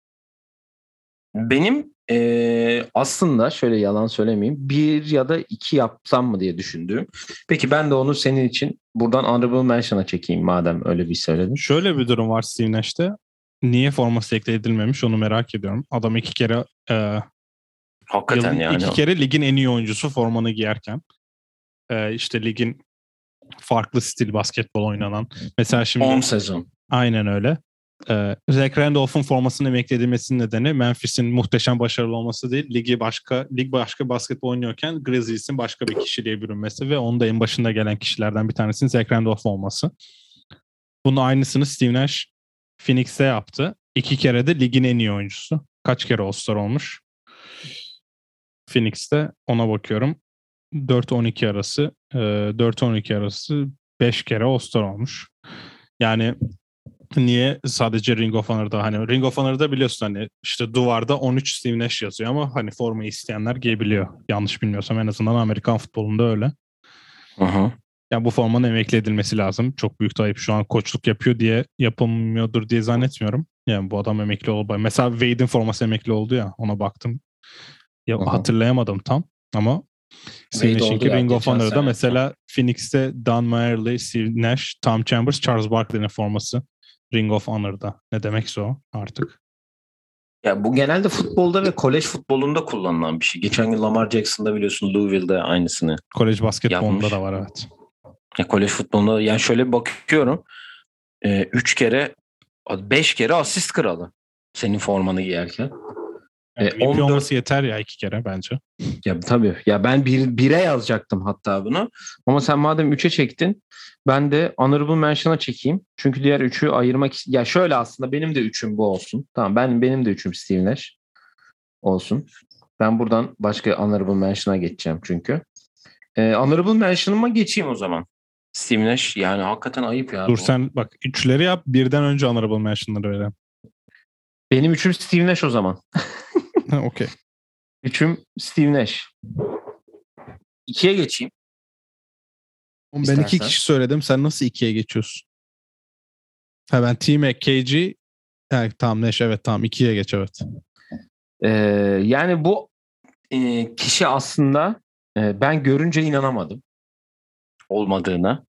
benim e, aslında şöyle yalan söylemeyeyim bir ya da iki yapsam mı diye düşündüğüm. Peki ben de onu senin için buradan honorable mention'a çekeyim madem öyle bir söyledin. Şöyle bir durum var Steve Nash'te. Niye forması ekle edilmemiş onu merak ediyorum. Adam iki kere e, Hakikaten Yılın yani. iki kere ligin en iyi oyuncusu formanı giyerken. Ee, işte ligin farklı stil basketbol oynanan. Mesela şimdi 10 sezon. aynen öyle. Ee, Zach Randolph'un formasının emekli edilmesinin nedeni Memphis'in muhteşem başarılı olması değil. Ligi başka, lig başka basketbol oynuyorken Grizzlies'in başka bir kişiliğe bürünmesi ve onun da en başında gelen kişilerden bir tanesinin Zach Randolph olması. Bunun aynısını Steve Nash Phoenix'te yaptı. İki kere de ligin en iyi oyuncusu. Kaç kere All-Star olmuş? Phoenix'te ona bakıyorum. 4-12 arası, e, 4-12 arası 5 kere All-Star olmuş. Yani niye sadece Ring of Honor'da hani Ring of Honor'da biliyorsun hani işte duvarda 13 Steve Nash yazıyor ama hani formayı isteyenler giyebiliyor. Yanlış bilmiyorsam en azından Amerikan futbolunda öyle. Hı. Yani bu formanın emekli edilmesi lazım. Çok büyük ayıp şu an koçluk yapıyor diye yapılmıyordur diye zannetmiyorum. Yani bu adam emekli oldu. Mesela Wade'in forması emekli oldu ya ona baktım. Ya hı. hatırlayamadım tam ama Nash'inki ya, Ring of Honor'da mesela Phoenix'te Don Mayerly, Steve Nash, Tom Chambers, Charles Barkley'nin forması Ring of Honor'da. Ne demekse o artık. Ya bu genelde futbolda ve kolej futbolunda kullanılan bir şey. Geçen gün Lamar Jackson'da biliyorsun Louisville'de aynısını. Kolej basketbolunda da var evet. Ya kolej futbolunda yani şöyle bakıyorum. 3 kere 5 kere asist kralı. Senin formanı giyerken. Yani E, MVP 14 olması yeter ya iki kere bence. Ya tabii. Ya ben bir, bire yazacaktım hatta bunu. Ama sen madem 3'e çektin ben de honorable mention'a çekeyim. Çünkü diğer 3'ü ayırmak Ya şöyle aslında benim de 3'üm bu olsun. Tamam ben benim de 3'üm Steve Nash olsun. Ben buradan başka honorable mention'a geçeceğim çünkü. Ee, honorable mention'ıma geçeyim o zaman. Steve Nash yani hakikaten ayıp ya. Dur bu. sen bak üçleri yap birden önce honorable mention'ları verelim. Benim 3'üm Steve Nash o zaman. Okey. 3'üm Steve Nash. 2'ye geçeyim. Oğlum Ben iki kişi söyledim. Sen nasıl ikiye geçiyorsun? Ha ben T-Mac, KG. Ha, tamam Neş evet tamam ikiye geç evet. Ee, yani bu e, kişi aslında e, ben görünce inanamadım olmadığına.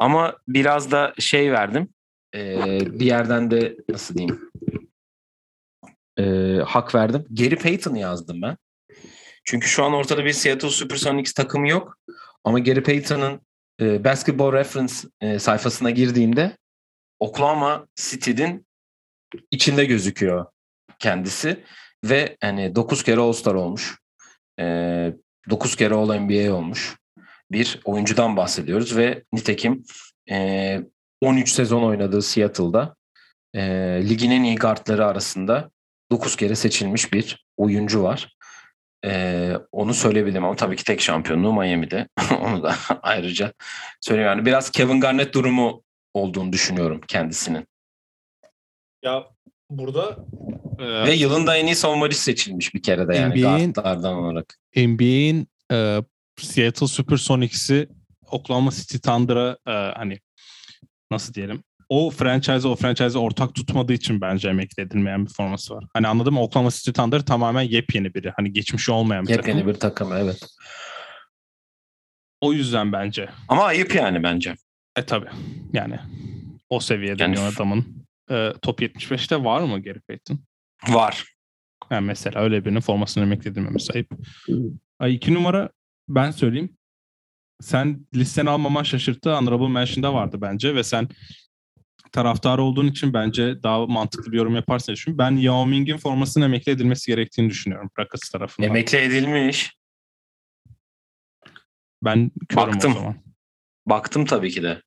Ama biraz da şey verdim. e, bir yerden de nasıl diyeyim e, hak verdim. Gary Payton yazdım ben. Çünkü şu an ortada bir Seattle Supersonics takımı yok. Ama Gary Payton'ın e, Basketball Reference e, sayfasına girdiğimde Oklahoma City'nin içinde gözüküyor kendisi ve hani 9 kere All-Star olmuş. Ee, 9 kere All-NBA olmuş. Bir oyuncudan bahsediyoruz ve nitekim e, 13 sezon oynadığı Seattle'da e, ligin en iyi guardları arasında 9 kere seçilmiş bir oyuncu var. E, onu söyleyebilirim ama tabii ki tek şampiyonluğu Miami'de. onu da ayrıca söyleyeyim. Yani biraz Kevin Garnett durumu olduğunu düşünüyorum kendisinin. Ya burada Ve yılın da en iyi savunmacı seçilmiş bir kere de yani NBA'in guardlardan olarak. NBA'in e, Seattle Supersonics'i Oklahoma City Thunder'a e, hani nasıl diyelim o franchise o franchise ortak tutmadığı için bence emekli edilmeyen bir forması var. Hani anladın mı? Oklahoma City Thunder tamamen yepyeni biri. Hani geçmişi olmayan bir Yepyeni takım. bir takım evet. O yüzden bence. Ama ayıp yani bence. E tabi. Yani o seviyede Yani- bir adamın e, top 75'te var mı Gary Payton? Var. Yani mesela öyle birinin formasını emekli edilmemesi ayıp. Ay iki numara ben söyleyeyim. Sen listeni almaman şaşırttı. Honorable Mention'da vardı bence ve sen taraftarı olduğun için bence daha mantıklı bir yorum yaparsın diye düşünüyorum. Ben Yao Ming'in formasının emekli edilmesi gerektiğini düşünüyorum Rockets tarafından. Emekli edilmiş. Ben Baktım. o zaman. Baktım tabii ki de.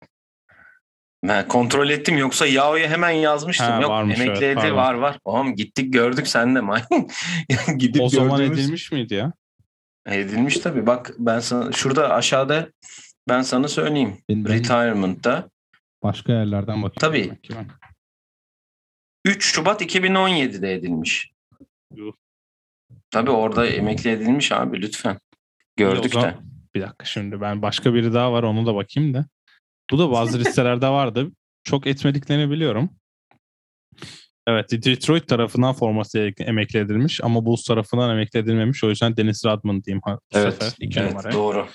Ben kontrol ettim yoksa Yao'ya hemen yazmıştım. Ha, Yok varmış, emekli evet, edil pardon. var var. Oğlum gittik gördük sen de. Gidip O zaman gördüğümüz- edilmiş miydi ya? Edilmiş tabii. Bak ben sana şurada aşağıda ben sana söyleyeyim. Ben, Retirement'ta başka yerlerden bakıyorum. Tabii. demek ki ben. 3 Şubat 2017'de edilmiş. Yuh. Tabii orada emekli edilmiş abi lütfen. Gördük o de. zaman- Bir dakika şimdi ben başka biri daha var onu da bakayım da. Bu da bazı listelerde vardı. Çok etmediklerini biliyorum. Evet Detroit tarafından forması emekli edilmiş ama Bulls tarafından emekli edilmemiş. O yüzden Dennis Rodman diyeyim ha, bu sefer Evet, iki evet numaraya. doğru.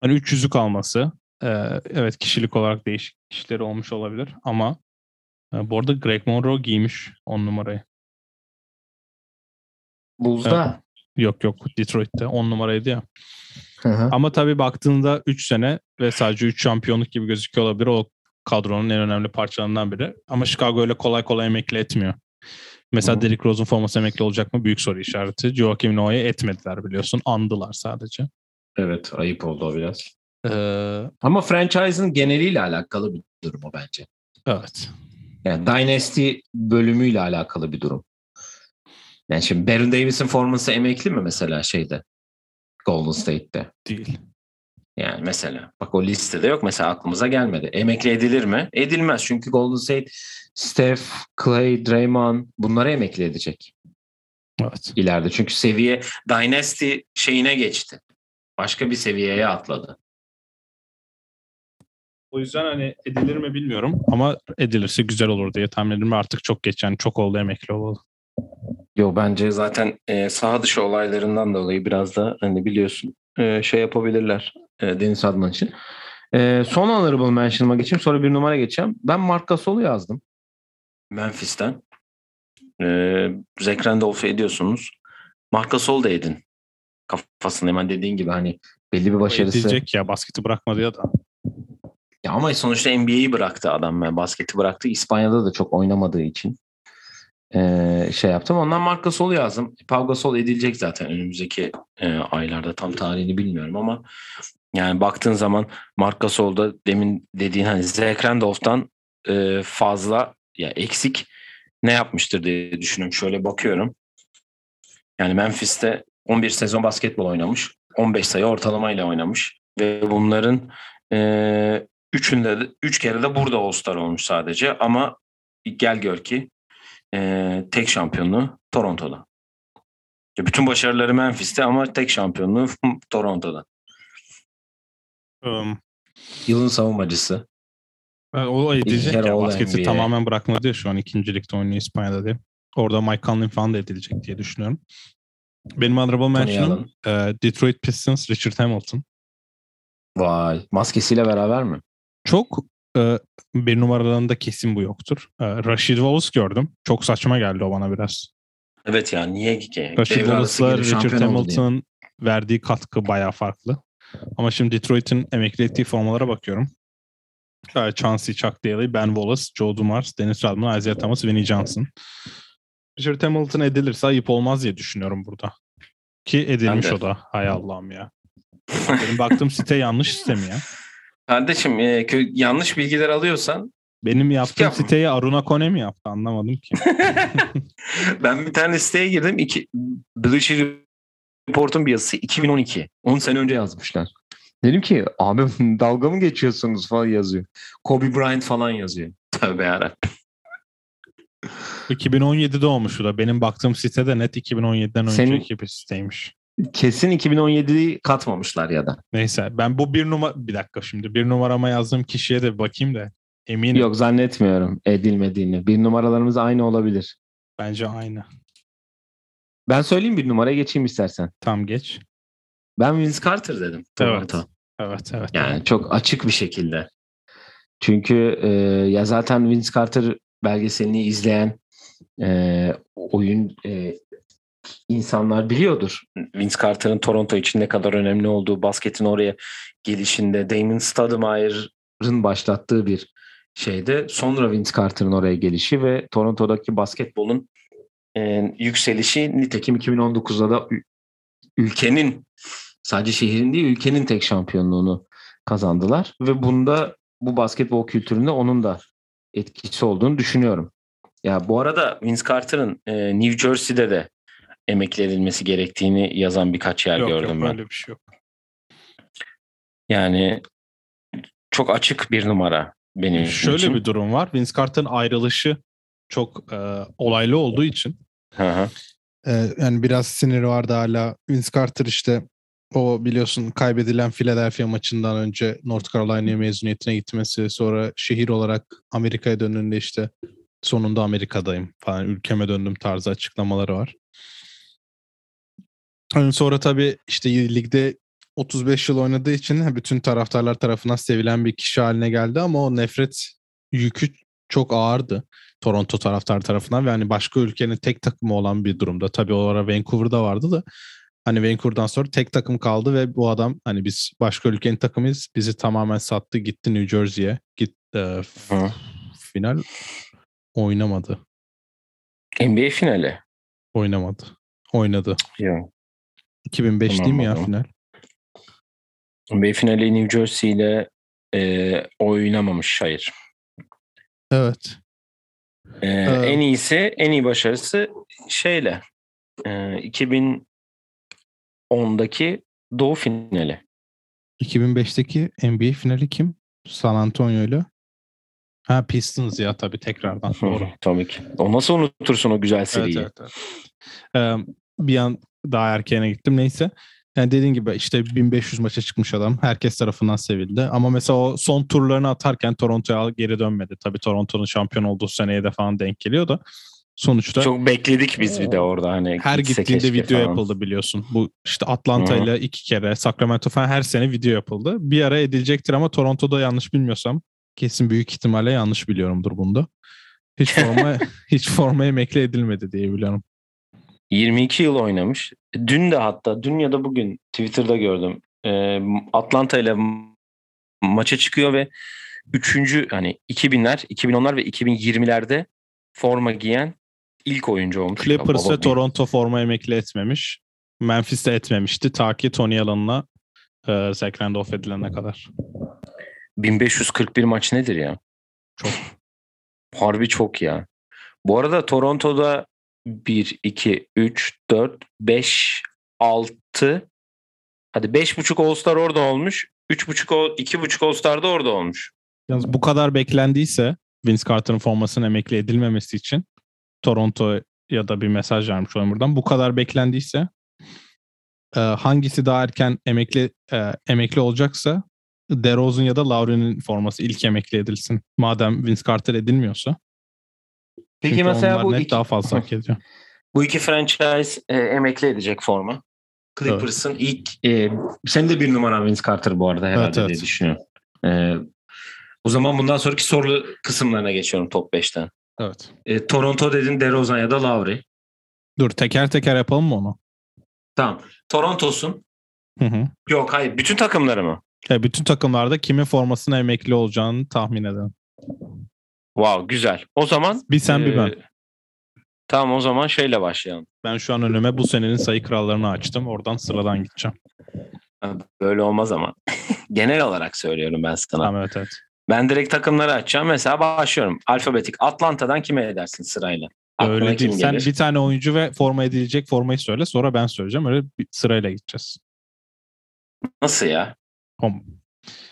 Hani 300'lük alması. e, evet kişilik olarak değişik kişileri olmuş olabilir ama e, bu arada Greg Monroe giymiş 10 numarayı. Buzda. Yok yok Detroit'te 10 numaraydı ya. Hı hı. Ama tabii baktığında 3 sene ve sadece 3 şampiyonluk gibi gözüküyor olabilir. O kadronun en önemli parçalarından biri. Ama Chicago öyle kolay kolay emekli etmiyor. Mesela. Derrick Rose'un forması emekli olacak mı? Büyük soru işareti. Joakim Noah'ya etmediler biliyorsun. Andılar sadece. Evet ayıp oldu o biraz. Ee, Ama franchise'ın geneliyle alakalı bir durum o bence. evet. Yani Dynasty bölümüyle alakalı bir durum. Yani şimdi Baron Davis'in forması emekli mi mesela şeyde? Golden State'te. Değil. Yani mesela bak o listede yok mesela aklımıza gelmedi. Emekli edilir mi? Edilmez çünkü Golden State Steph, Clay, Draymond bunları emekli edecek Evet. ileride. Çünkü seviye Dynasty şeyine geçti. Başka bir seviyeye atladı. O yüzden hani edilir mi bilmiyorum ama edilirse güzel olur diye tahmin ediyorum. Artık çok geç yani çok oldu emekli olalı. Yo bence zaten e, saha dışı olaylarından dolayı biraz da hani biliyorsun e, şey yapabilirler e, Deniz Adman için. E, son honorable mention'ıma geçeyim sonra bir numara geçeceğim. Ben Marc Gasol'u yazdım. Memphis'ten. E, Zach Randolph'u ediyorsunuz. Marc Gasol da edin. Kafasında hemen dediğin gibi hani belli bir başarısı. Edilecek ya basketi bırakmadı ya da. Ya ama sonuçta NBA'yi bıraktı adam. Yani basketi bıraktı. İspanya'da da çok oynamadığı için eee, şey yaptım. Ondan Marc Gasol'u yazdım. Pau Gasol edilecek zaten önümüzdeki eee, aylarda. Tam tarihini bilmiyorum ama yani baktığın zaman Marc Gasol'da demin dediğin hani Zach Randolph'tan eee, fazla ya eksik ne yapmıştır diye düşünüyorum. Şöyle bakıyorum. Yani Memphis'te 11 sezon basketbol oynamış. 15 sayı ortalamayla oynamış. Ve bunların eee Üçünde de, üç kere de burada All-Star olmuş sadece ama gel gör ki e, tek şampiyonluğu Toronto'da. Ya Bütün başarıları Memphis'te ama tek şampiyonluğu Toronto'da. Um, Yılın savunmacısı. Ben o kere ya. Basketi NBA. tamamen bırakmadı diye şu an ikinci ligde oynuyor İspanya'da diye. Orada Mike Conley falan da edilecek diye düşünüyorum. Benim honorable mention'ım e, Detroit Pistons, Richard Hamilton. Vay. Maskesiyle beraber mi? Çok e, bir numaralarında kesin bu yoktur. E, Rashid Wallace gördüm. Çok saçma geldi o bana biraz. Evet ya niye ki? Rashid Wallace'la Richard. Hamilton'ın verdiği katkı bayağı farklı. Ama şimdi Detroit'in emekli ettiği formalara bakıyorum. E, Chauncey Chuck Daly, Ben Wallace, Joe Dumars, Dennis Rodman, Isaiah Thomas, Vinnie Johnson. Richard Hamilton edilirse ayıp olmaz diye düşünüyorum burada. Ki edilmiş o da. Hay Allah'ım ya. Benim baktığım site yanlış site mi ya? Kardeşim e, kö- yanlış bilgiler alıyorsan Benim yaptığım Yapma. siteyi Aruna Kone mi yaptı anlamadım ki. ben bir tane siteye girdim. İki, Bleacher Report'un bir yazısı 2012. 10 sene önce yazmışlar. Dedim ki abi dalga mı geçiyorsunuz falan yazıyor. Kobe Bryant falan yazıyor. Tövbe yarabbim. 2017'de olmuş bu da. Benim baktığım site de net 2017'den Senin- önceki bir siteymiş. Kesin 2017'yi katmamışlar ya da. Neyse ben bu bir numara bir dakika şimdi bir numarama yazdığım kişiye de bakayım da eminim Yok zannetmiyorum edilmediğini. Bir numaralarımız aynı olabilir. bence aynı. Ben söyleyeyim bir numaraya geçeyim istersen. Tam geç. Ben Vince Carter dedim. Evet. Toronto. Evet evet. Yani çok açık bir şekilde. Çünkü e, ya zaten Vince Carter belgeselini izleyen e, oyun e, insanlar biliyordur. Vince Carter'ın Toronto için ne kadar önemli olduğu, basketin oraya gelişinde Damon Stoudemire'ın başlattığı bir şeyde sonra Vince Carter'ın oraya gelişi ve Toronto'daki basketbolun e, yükselişi nitekim 2019'da da ülkenin sadece şehrin değil ülkenin tek şampiyonluğunu kazandılar ve bunda bu basketbol kültüründe onun da etkisi olduğunu düşünüyorum. Ya bu arada Vince Carter'ın e, New Jersey'de de emekli edilmesi gerektiğini yazan birkaç yer yok, gördüm yok, ben. Öyle bir şey yok. Yani çok açık bir numara benim Şöyle için. bir durum var. Vince Carter'ın ayrılışı çok e, olaylı olduğu için Hı hı. Ee, yani biraz siniri vardı hala. Vince Carter işte o biliyorsun kaybedilen Philadelphia maçından önce North Carolina'ya mezuniyetine gitmesi sonra şehir olarak Amerika'ya döndüğünde işte sonunda Amerika'dayım falan ülkeme döndüm tarzı açıklamaları var. Ondan sonra tabii işte ligde 35 yıl oynadığı için bütün taraftarlar tarafından sevilen bir kişi haline geldi ama o nefret yükü çok ağırdı. Toronto taraftar tarafından ve hani başka ülkenin tek takımı olan bir durumda. Tabii o ara Vancouver'da vardı da hani Vancouver'dan sonra tek takım kaldı ve bu adam hani biz başka ülkenin takımıyız. Bizi tamamen sattı gitti New Jersey'ye. Git e, final oynamadı. NBA finali. Oynamadı. Oynadı. Yok. 2005 Tamam, değil mi ya final? NBA finali New Jersey ile e, oynamamış hayır. Evet. E, Evet. En iyisi, en iyi başarısı şeyle e, 2010'daki Doğu finali. 2005'teki NBA finali kim? San Antonio'yla. Ha Pistons ya tabii tekrardan doğru. Tabii ki. O nasıl unutursun o güzel seriyi? Evet, evet, evet. Ee, bir an daha erkene gittim neyse. Yani dediğin gibi işte 1500 maça çıkmış adam. Herkes tarafından sevildi. Ama mesela o son turlarını atarken Toronto'ya geri dönmedi. Tabii Toronto'nun şampiyon olduğu seneye de falan denk geliyor da. Sonuçta Çok bekledik biz bir de orada hani. her gittiğinde video falan. yapıldı biliyorsun. Bu işte Atlanta ile iki kere Sacramento falan her sene video yapıldı. Bir ara edilecektir ama Toronto'da yanlış bilmiyorsam kesin büyük ihtimalle yanlış biliyorumdur bunda. Hiç forma hiç forma emekli edilmedi diye biliyorum. 22 yıl oynamış. Dün de hatta dün ya da bugün Twitter'da gördüm. Ee, Atlanta ile maça çıkıyor ve üçüncü hani 2000'ler, 2010'lar ve 2020'lerde forma giyen ilk oyuncu olmuş. Clippers Baba ve Toronto forma emekli etmemiş. Memphis de etmemişti ta ki Tony Allen'la e, Zach Randolph edilene kadar. 1541 maç nedir ya? Çok. Harbi çok ya. Bu arada Toronto'da 1, 2, 3, 4, 5, 6 hadi 5.5 All-Star orada olmuş. 3.5 o- 2.5 All-Star da orada olmuş. Yalnız bu kadar beklendiyse Vince Carter'ın formasının emekli edilmemesi için Toronto ya da bir mesaj vermiş olayım buradan. Bu kadar beklendiyse e, hangisi daha erken emekli e, emekli olacaksa DeRozan ya da Lowry'nin forması ilk emekli edilsin. Madem Vince Carter edilmiyorsa. Peki Çünkü mesela bu net iki, daha fazla hak ediyor. bu iki franchise e, emekli edecek forma. Clippers'ın ilk e, senin de bir numaran Vince Carter bu arada herhalde Evet, evet. diye düşünüyorum. E, o zaman bundan sonraki soru kısımlarına geçiyorum top 5'ten. Evet. E, Toronto dedin DeRozan ya da Lowry. Dur teker teker yapalım mı onu? Tamam. Toronto'sun. Hı hı. Yok hayır. Bütün takımları mı? E, bütün takımlarda kimin formasına emekli olacağını tahmin edelim. Wow güzel. O zaman Bir sen bir e, ben. Tamam o zaman şeyle başlayalım. Ben şu an önüme bu senenin sayı krallarını açtım. Oradan sıradan gideceğim. Böyle olmaz ama. Genel olarak söylüyorum ben sana. Tamam evet evet. Ben direkt takımları açacağım. Mesela başlıyorum. Alfabetik. Atlanta'dan kime edersin sırayla? Aklına Öyle değil. Sen gelir? bir tane oyuncu ve forma edilecek formayı söyle. Sonra ben söyleyeceğim. Öyle bir sırayla gideceğiz. Nasıl ya?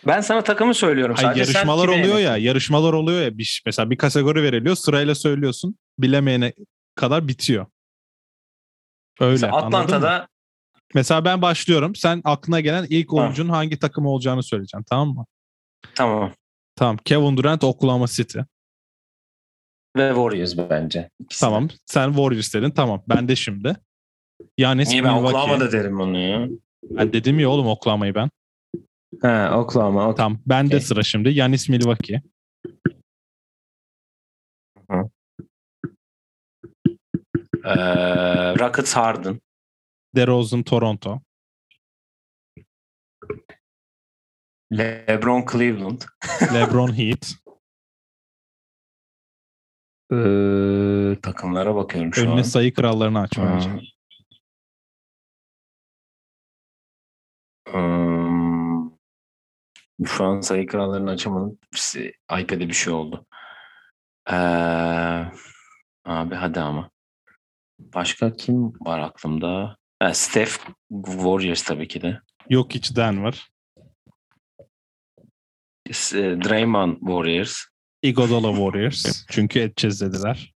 Ben sana takımı söylüyorum Hayır, sadece. Yarışmalar oluyor ya. edersin? Yarışmalar oluyor ya. Bir, mesela bir kategori veriliyor. Sırayla söylüyorsun. Bilemeyene kadar bitiyor. Öyle. Mesela? Atlanta'da Mesela ben başlıyorum. Sen aklına gelen ilk Ha. oyuncunun hangi takım olacağını söyleyeceksin. Tamam mı? tamam. Tamam. Kevin Durant Oklahoma City. Ve Warriors bence. İkisi. Tamam. Sen Warriors dedin. Tamam. Ben de şimdi. Yanis Niye ben Milwaukee. Oklahoma'da derim onu ya? Ben dedim ya oğlum Oklahoma'yı ben. Ha Oklahoma. ok- Tamam. Ben de sıra şimdi. Yanis Milwaukee. Ee, Rockets Harden. DeRozan Toronto. LeBron Cleveland. LeBron Heat. Ee, takımlara bakıyorum şu Önüne an. sayı krallarını aç bence. Hmm. Şu an sayı krallarını açamadım. İPad'e bir şey oldu. Ee, abi hadi ama. Başka kim var aklımda? Ha, Steph Warriors tabii ki de. Yok hiç Denver. S- e, Draymond Warriors. Iguodala Warriors. Çünkü edeceğiz dediler.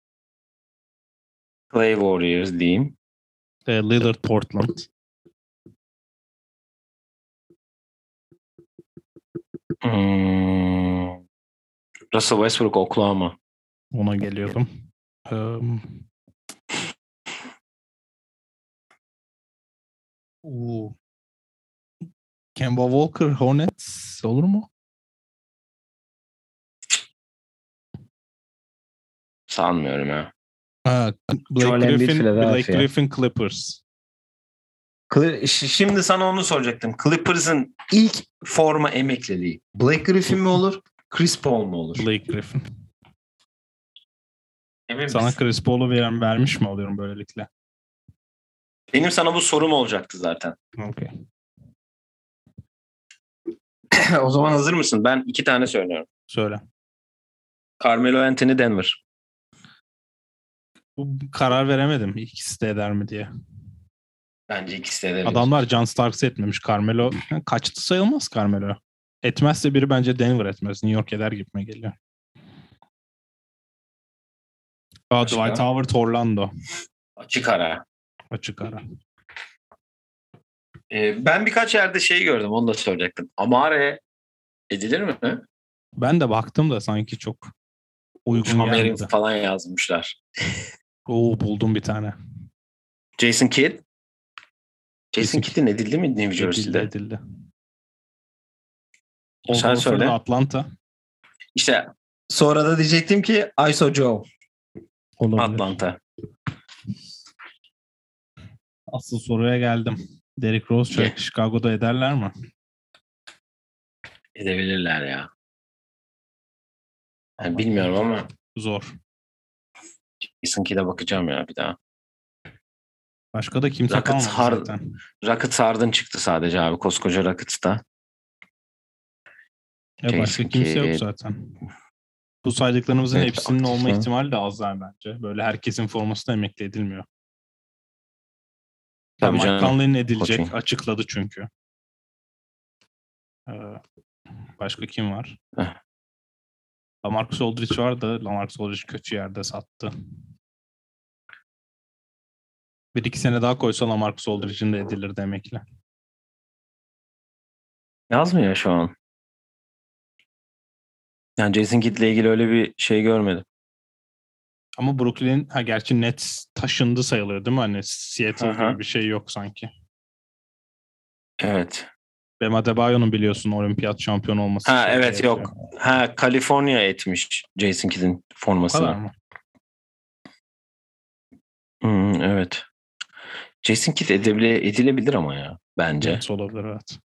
Clay Warriors diyeyim. E, Lillard Portland. Hmm. Russell Westbrook Oklahoma. Ona geliyordum. Um, Oo. Kemba Walker Hornets olur mu? Sanmıyorum ya. Ha, Blake Joel Griffin, Blake. Griffin Clippers. Şimdi sana onu soracaktım. Clippers'ın ilk forma emekliliği. Blake Griffin mi olur? Chris Paul mu olur? Blake Griffin. Emin Sana misin? Chris Paul'u veren vermiş mi oluyorum böylelikle? Benim sana bu sorum olacaktı zaten. Okay. o zaman hazır mısın? Ben iki tane söylüyorum. Söyle. Carmelo Anthony Denver. Bu karar veremedim ikisi de eder mi diye. Bence ikisi de edebilir. Adamlar John Starks'ı etmemiş. Carmelo kaçtı sayılmaz Carmelo. Etmezse biri bence Denver etmez. New York eder gibime geliyor. Aa, Başka? Dwight Howard Orlando. Açık ara. Açık ara. Ee, ben birkaç yerde şey gördüm. Onu da söyleyecektim. Amare edilir mi? Ben de baktım da sanki çok uygun gelmedi. falan yazmışlar. Oo buldum bir tane. Jason Kidd. Jason Kidd'in edildi mi New Edildi Jersey'de? edildi. Sen Sen söyle. Atlanta. İşte sonra da diyecektim ki ISO Joe Olabilir. Atlanta. Asıl soruya geldim. Derrick Rose. Chicago- Chicago'da ederler mi? Edebilirler ya. Yani bilmiyorum ama Zor. Jason Kidd'e bakacağım ya bir daha. Başka da kimse Rockets kalmadı hard- zaten. Rockets Harden çıktı sadece abi. Koskoca Rockets'ta. E başka kimse yok zaten. Bu saydıklarımızın Evet, hepsinin olma haklısın. ihtimali de az yani bence. Böyle herkesin forması da emekli edilmiyor. Tabii Mike. Conley'nin edilecek. Coaching. Açıkladı çünkü. Ee, başka kim var? Heh. Lamarcus Aldridge var da Lamarcus Aldridge kötü yerde sattı. Bir iki sene daha koysa Lamarcus Aldridge'in de edilir demekle. Yazmıyor şu an. Yani Jason Kidd'le ilgili öyle bir şey görmedim. Ama Brooklyn ha gerçi net taşındı sayılıyor değil mi? Hani Seattle Aha. gibi bir şey yok sanki. Evet. Bam Adebayo'nun biliyorsun olimpiyat şampiyonu olması. Ha evet yok. Ha Kaliforniya etmiş Jason Kidd'in formasını. Hı, evet. Jason Kidd edebile, edilebilir ama ya bence. Evet, olabilir evet.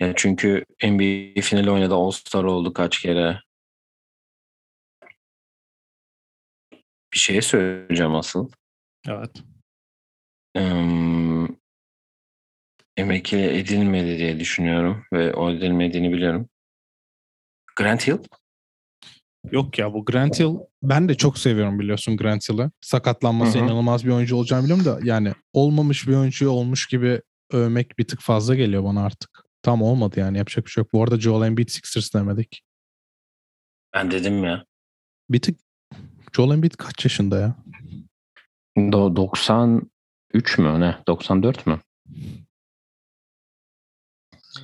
Ya çünkü NBA finali oynadı. All-Star oldu kaç kere. Bir şey söyleyeceğim asıl. Evet. Em, emekli edilmedi diye düşünüyorum ve o edilmediğini biliyorum. Grant Hill? Yok ya bu Grant Hill ben de çok seviyorum biliyorsun Grant Hill'ı. Sakatlanması Hı hı. inanılmaz bir oyuncu olacağını biliyorum da yani olmamış bir oyuncu olmuş gibi övmek bir tık fazla geliyor bana artık. Tam olmadı yani yapacak bir şey yok. Bu arada Joel Embiid Sixers demedik. Ben dedim ya. Bir tık Joel Embiid kaç yaşında ya? Do 93 mü ne? 94 mü?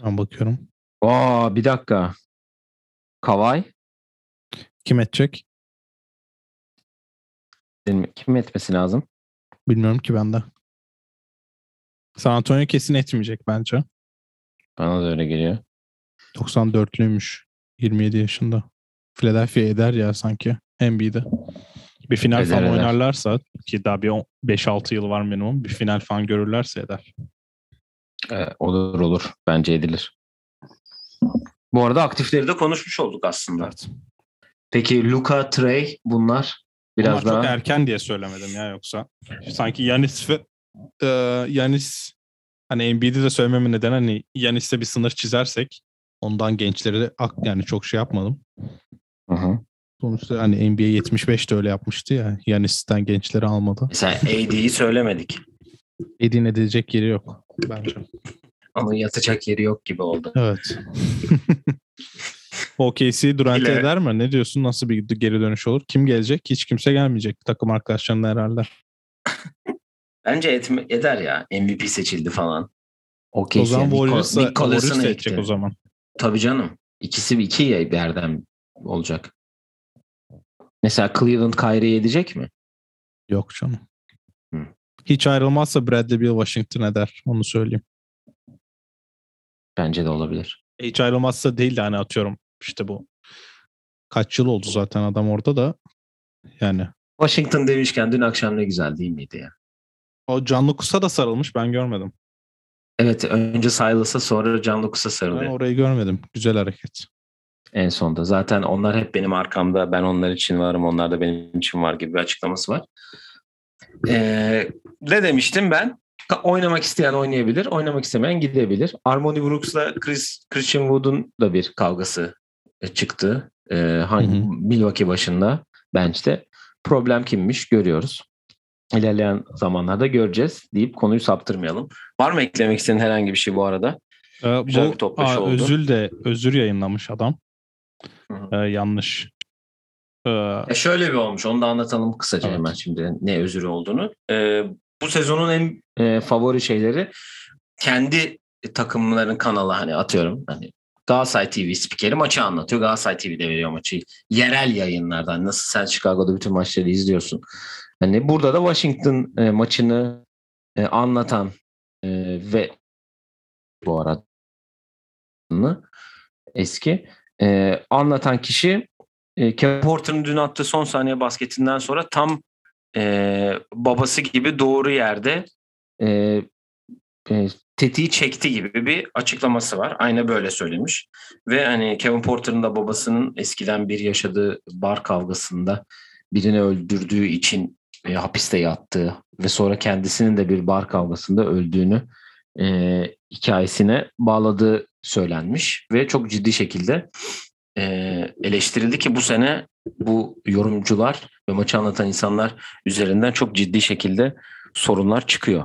Ben bakıyorum. Aa bir dakika. Kavay? Kim edecek? Kim etmesi lazım? Bilmiyorum ki ben de. San Antonio kesin etmeyecek bence. Bana da öyle geliyor. 94'lüymüş. 27 yaşında. Philadelphia eder ya sanki. Embiid'e. Bir final Eder, falan eder. oynarlarsa ki daha bir 5-6 yıl var minimum. Bir final falan görürlerse eder. Ee, olur olur. Bence edilir. Bu arada aktifleri de konuşmuş olduk aslında. Evet. Peki Luka, Trey bunlar biraz Onlar daha çok erken diye söylemedim ya yoksa. Sanki Yanis ve e, Yanis hani Embiid'i de söylememin nedeni hani Yanis'te bir sınır çizersek ondan gençleri de ak- yani çok şey yapmadım. Hı hı. Sonuçta hani NBA 75 de öyle yapmıştı ya. Yanis'ten gençleri almadı. Mesela AD'yi söylemedik. Edin edilecek yeri yok bence. Ama yatacak yeri yok gibi oldu. Evet. OKC Durant'e İle- eder mi? Ne diyorsun? Nasıl bir geri dönüş olur? Kim gelecek? Hiç kimse gelmeyecek. Takım arkadaşlarına herhalde. Bence etme, eder ya. MVP seçildi falan. Okey. o zaman Warriors'a Warriors ekti. o zaman. Tabii canım. İkisi bir iki yerden olacak. Mesela Cleveland Kyrie'yi edecek mi? Yok canım. Hı. Hiç ayrılmazsa Bradley Beal Washington eder. Onu söyleyeyim. Bence de olabilir. Hiç ayrılmazsa değil de hani atıyorum işte bu. Kaç yıl oldu zaten adam orada da. Yani Washington demişken dün akşam ne güzel değil miydi ya? o Can Lucas'a da sarılmış ben görmedim. Evet önce Silas'a sonra Can Lucas'a Ben sarılıyor orayı görmedim. Güzel hareket. en sonda. Zaten onlar hep benim arkamda. Ben onlar için varım. Onlar da benim için var gibi bir açıklaması var. Ee, ne demiştim ben? Oynamak isteyen oynayabilir. Oynamak istemeyen gidebilir. Harmony Brooks'la Chris, Christian Wood'un da bir kavgası çıktı. Ee, hangi Hı hı. Milwaukee başında bench'te. Problem kimmiş görüyoruz. İlerleyen zamanlarda göreceğiz deyip konuyu saptırmayalım. Var mı eklemek istediğin herhangi bir şey bu arada? Ee, Güzel bu bir aa, oldu. Özül de özür yayınlamış adam. Hı hı. Ee, yanlış. Ee, Ya şöyle bir olmuş. Onu da anlatalım kısaca Evet. hemen şimdi ne özürü olduğunu. Ee, bu sezonun en e, favori şeyleri kendi takımların kanalı hani atıyorum hani Galatasaray TV spikeri maçı anlatıyor. Galatasaray TV'de veriyor maçı. Yerel yayınlardan nasıl sen Chicago'da bütün maçları izliyorsun. Hani burada da Washington e, maçını e, anlatan e, ve bu arada eski e, anlatan kişi e, Kevin Porter'ın dün attığı son saniye basketinden sonra tam e, babası gibi doğru yerde e, e, tetiği çekti gibi bir açıklaması var. Aynı böyle söylemiş. Ve hani Kevin Porter'ın da babasının eskiden bir yaşadığı bar kavgasında birini öldürdüğü için e, hapiste yattığı ve sonra kendisinin de bir bar kavgasında öldüğünü e, hikayesine bağladığı söylenmiş ve çok ciddi şekilde e, eleştirildi ki bu sene bu yorumcular ve maçı anlatan insanlar üzerinden çok ciddi şekilde sorunlar çıkıyor.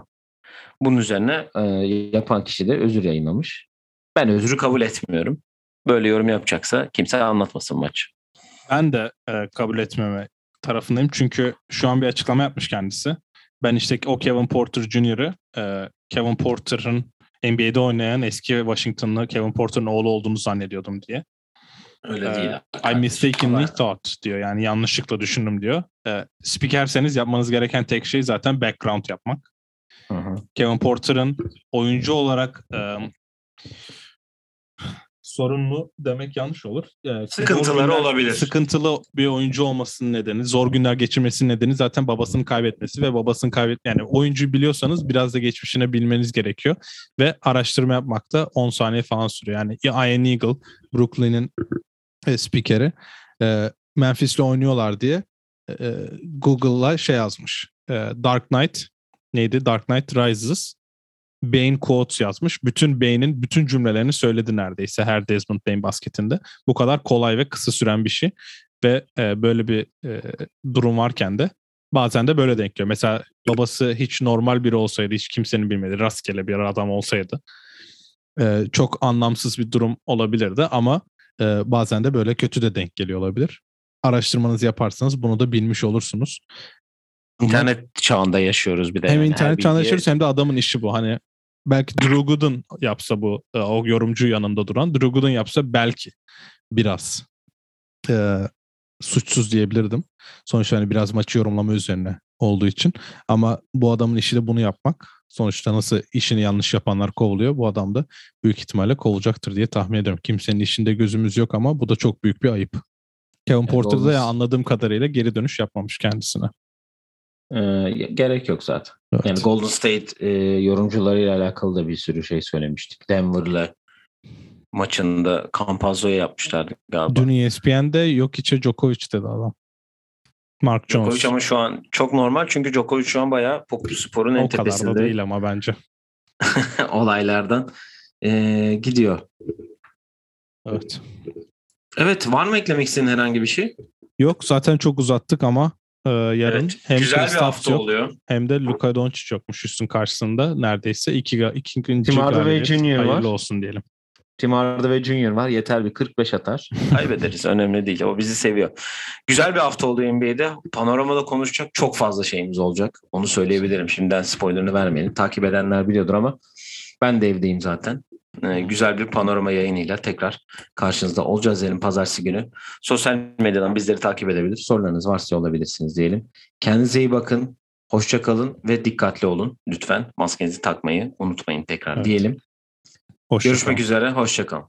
Bunun üzerine e, yapan kişi de özür yayınlamış. Ben özrü kabul etmiyorum. Böyle yorum yapacaksa kimse anlatmasın maç. Ben de e, kabul etmeme tarafındayım. Çünkü şu an bir açıklama yapmış kendisi. Ben işte o Kevin Porter Jr.'ı e, Kevin Porter'ın NBA'de oynayan eski Washington'lı Kevin Porter'ın oğlu olduğunu zannediyordum diye. Öyle Ee, değil. I mistakenly thought diyor. Yani yanlışlıkla düşündüm diyor. E, spikerseniz yapmanız gereken tek şey zaten background yapmak. Hı hı. Kevin Porter'ın oyuncu olarak e, sorunlu demek yanlış olur. E, Sıkıntıları günler- olabilir. Sıkıntılı bir oyuncu olmasının nedeni, zor günler geçirmesinin nedeni zaten babasını kaybetmesi ve babasını kaybet yani oyuncuyu biliyorsanız biraz da geçmişine bilmeniz gerekiyor ve araştırma yapmak da 10 saniye falan sürüyor. Yani Ian Eagle, Brooklyn'in e, spikeri e, Memphis'le oynuyorlar diye e, Google'la şey yazmış. E, Dark Knight neydi? Dark Knight Rises. Bane quotes yazmış. Bütün Bane'in bütün cümlelerini söyledi neredeyse her Desmond Bain basketinde. Bu kadar kolay ve kısa süren bir şey. Ve e, böyle bir e, durum varken de bazen de böyle denk geliyor. Mesela babası hiç normal biri olsaydı, hiç kimsenin bilmediği rastgele bir adam olsaydı e, çok anlamsız bir durum olabilirdi ama e, bazen de böyle kötü de denk geliyor olabilir. Araştırmanızı yaparsanız bunu da bilmiş olursunuz. İnternet çağında yaşıyoruz bir de. Hem yani. İnternet çağında bilgiye- yaşıyoruz hem de adamın işi bu. Hani belki Drew Gooden yapsa bu e, o yorumcu yanında duran Drew Gooden yapsa belki biraz e, suçsuz diyebilirdim. Sonuçta hani biraz maçı yorumlama üzerine olduğu için. Ama bu adamın işi de bunu yapmak. Sonuçta nasıl işini yanlış yapanlar kovuluyor. Bu adam da büyük ihtimalle kovulacaktır diye tahmin ediyorum. Kimsenin işinde gözümüz yok ama bu da çok büyük bir ayıp. Kevin Porter da ya anladığım kadarıyla geri dönüş yapmamış kendisine. Ee, gerek yok zaten. Evet. Yani Golden State e, yorumcularıyla alakalı da bir sürü şey söylemiştik. Denver'la maçında Campazzo'ya yapmışlardı galiba. Dün E ESPN'de yok içe Djokovic dedi adam. Mark Jones. Djokovic ama şu an çok normal çünkü Djokovic şu an bayağı popüler sporun en o kadar da tepesinde değil ama bence. olaylardan ee, gidiyor. Evet. Evet var mı eklemek istediğin herhangi bir şey? Yok zaten çok uzattık ama e, yarın Evet, hem Güzel bir Kristaps hafta yok oluyor. hem de Luka Doncic yokmuş üstün karşısında. Neredeyse iki, ga- ikinci Tim Hardaway galibiyet. Jr. var. Hayırlı olsun diyelim. Tim Hardaway Jr. var. Yeter bir 45 atar. Kaybederiz. Önemli değil. O bizi seviyor. Güzel bir hafta oldu NBA'de. Panoramada konuşacak çok fazla şeyimiz olacak. Onu söyleyebilirim. Şimdiden spoilerını vermeyelim. Takip edenler biliyordur ama ben de evdeyim zaten. Ee, güzel bir panorama yayınıyla tekrar karşınızda olacağız diyelim pazartesi günü. Sosyal medyadan bizleri takip edebilir. Sorularınız varsa olabilirsiniz diyelim. Kendinize iyi bakın. Hoşça kalın ve dikkatli olun. Lütfen maskenizi takmayı unutmayın tekrar Evet. diyelim. Hoşça Görüşmek kalın. üzere. Hoşça kalın.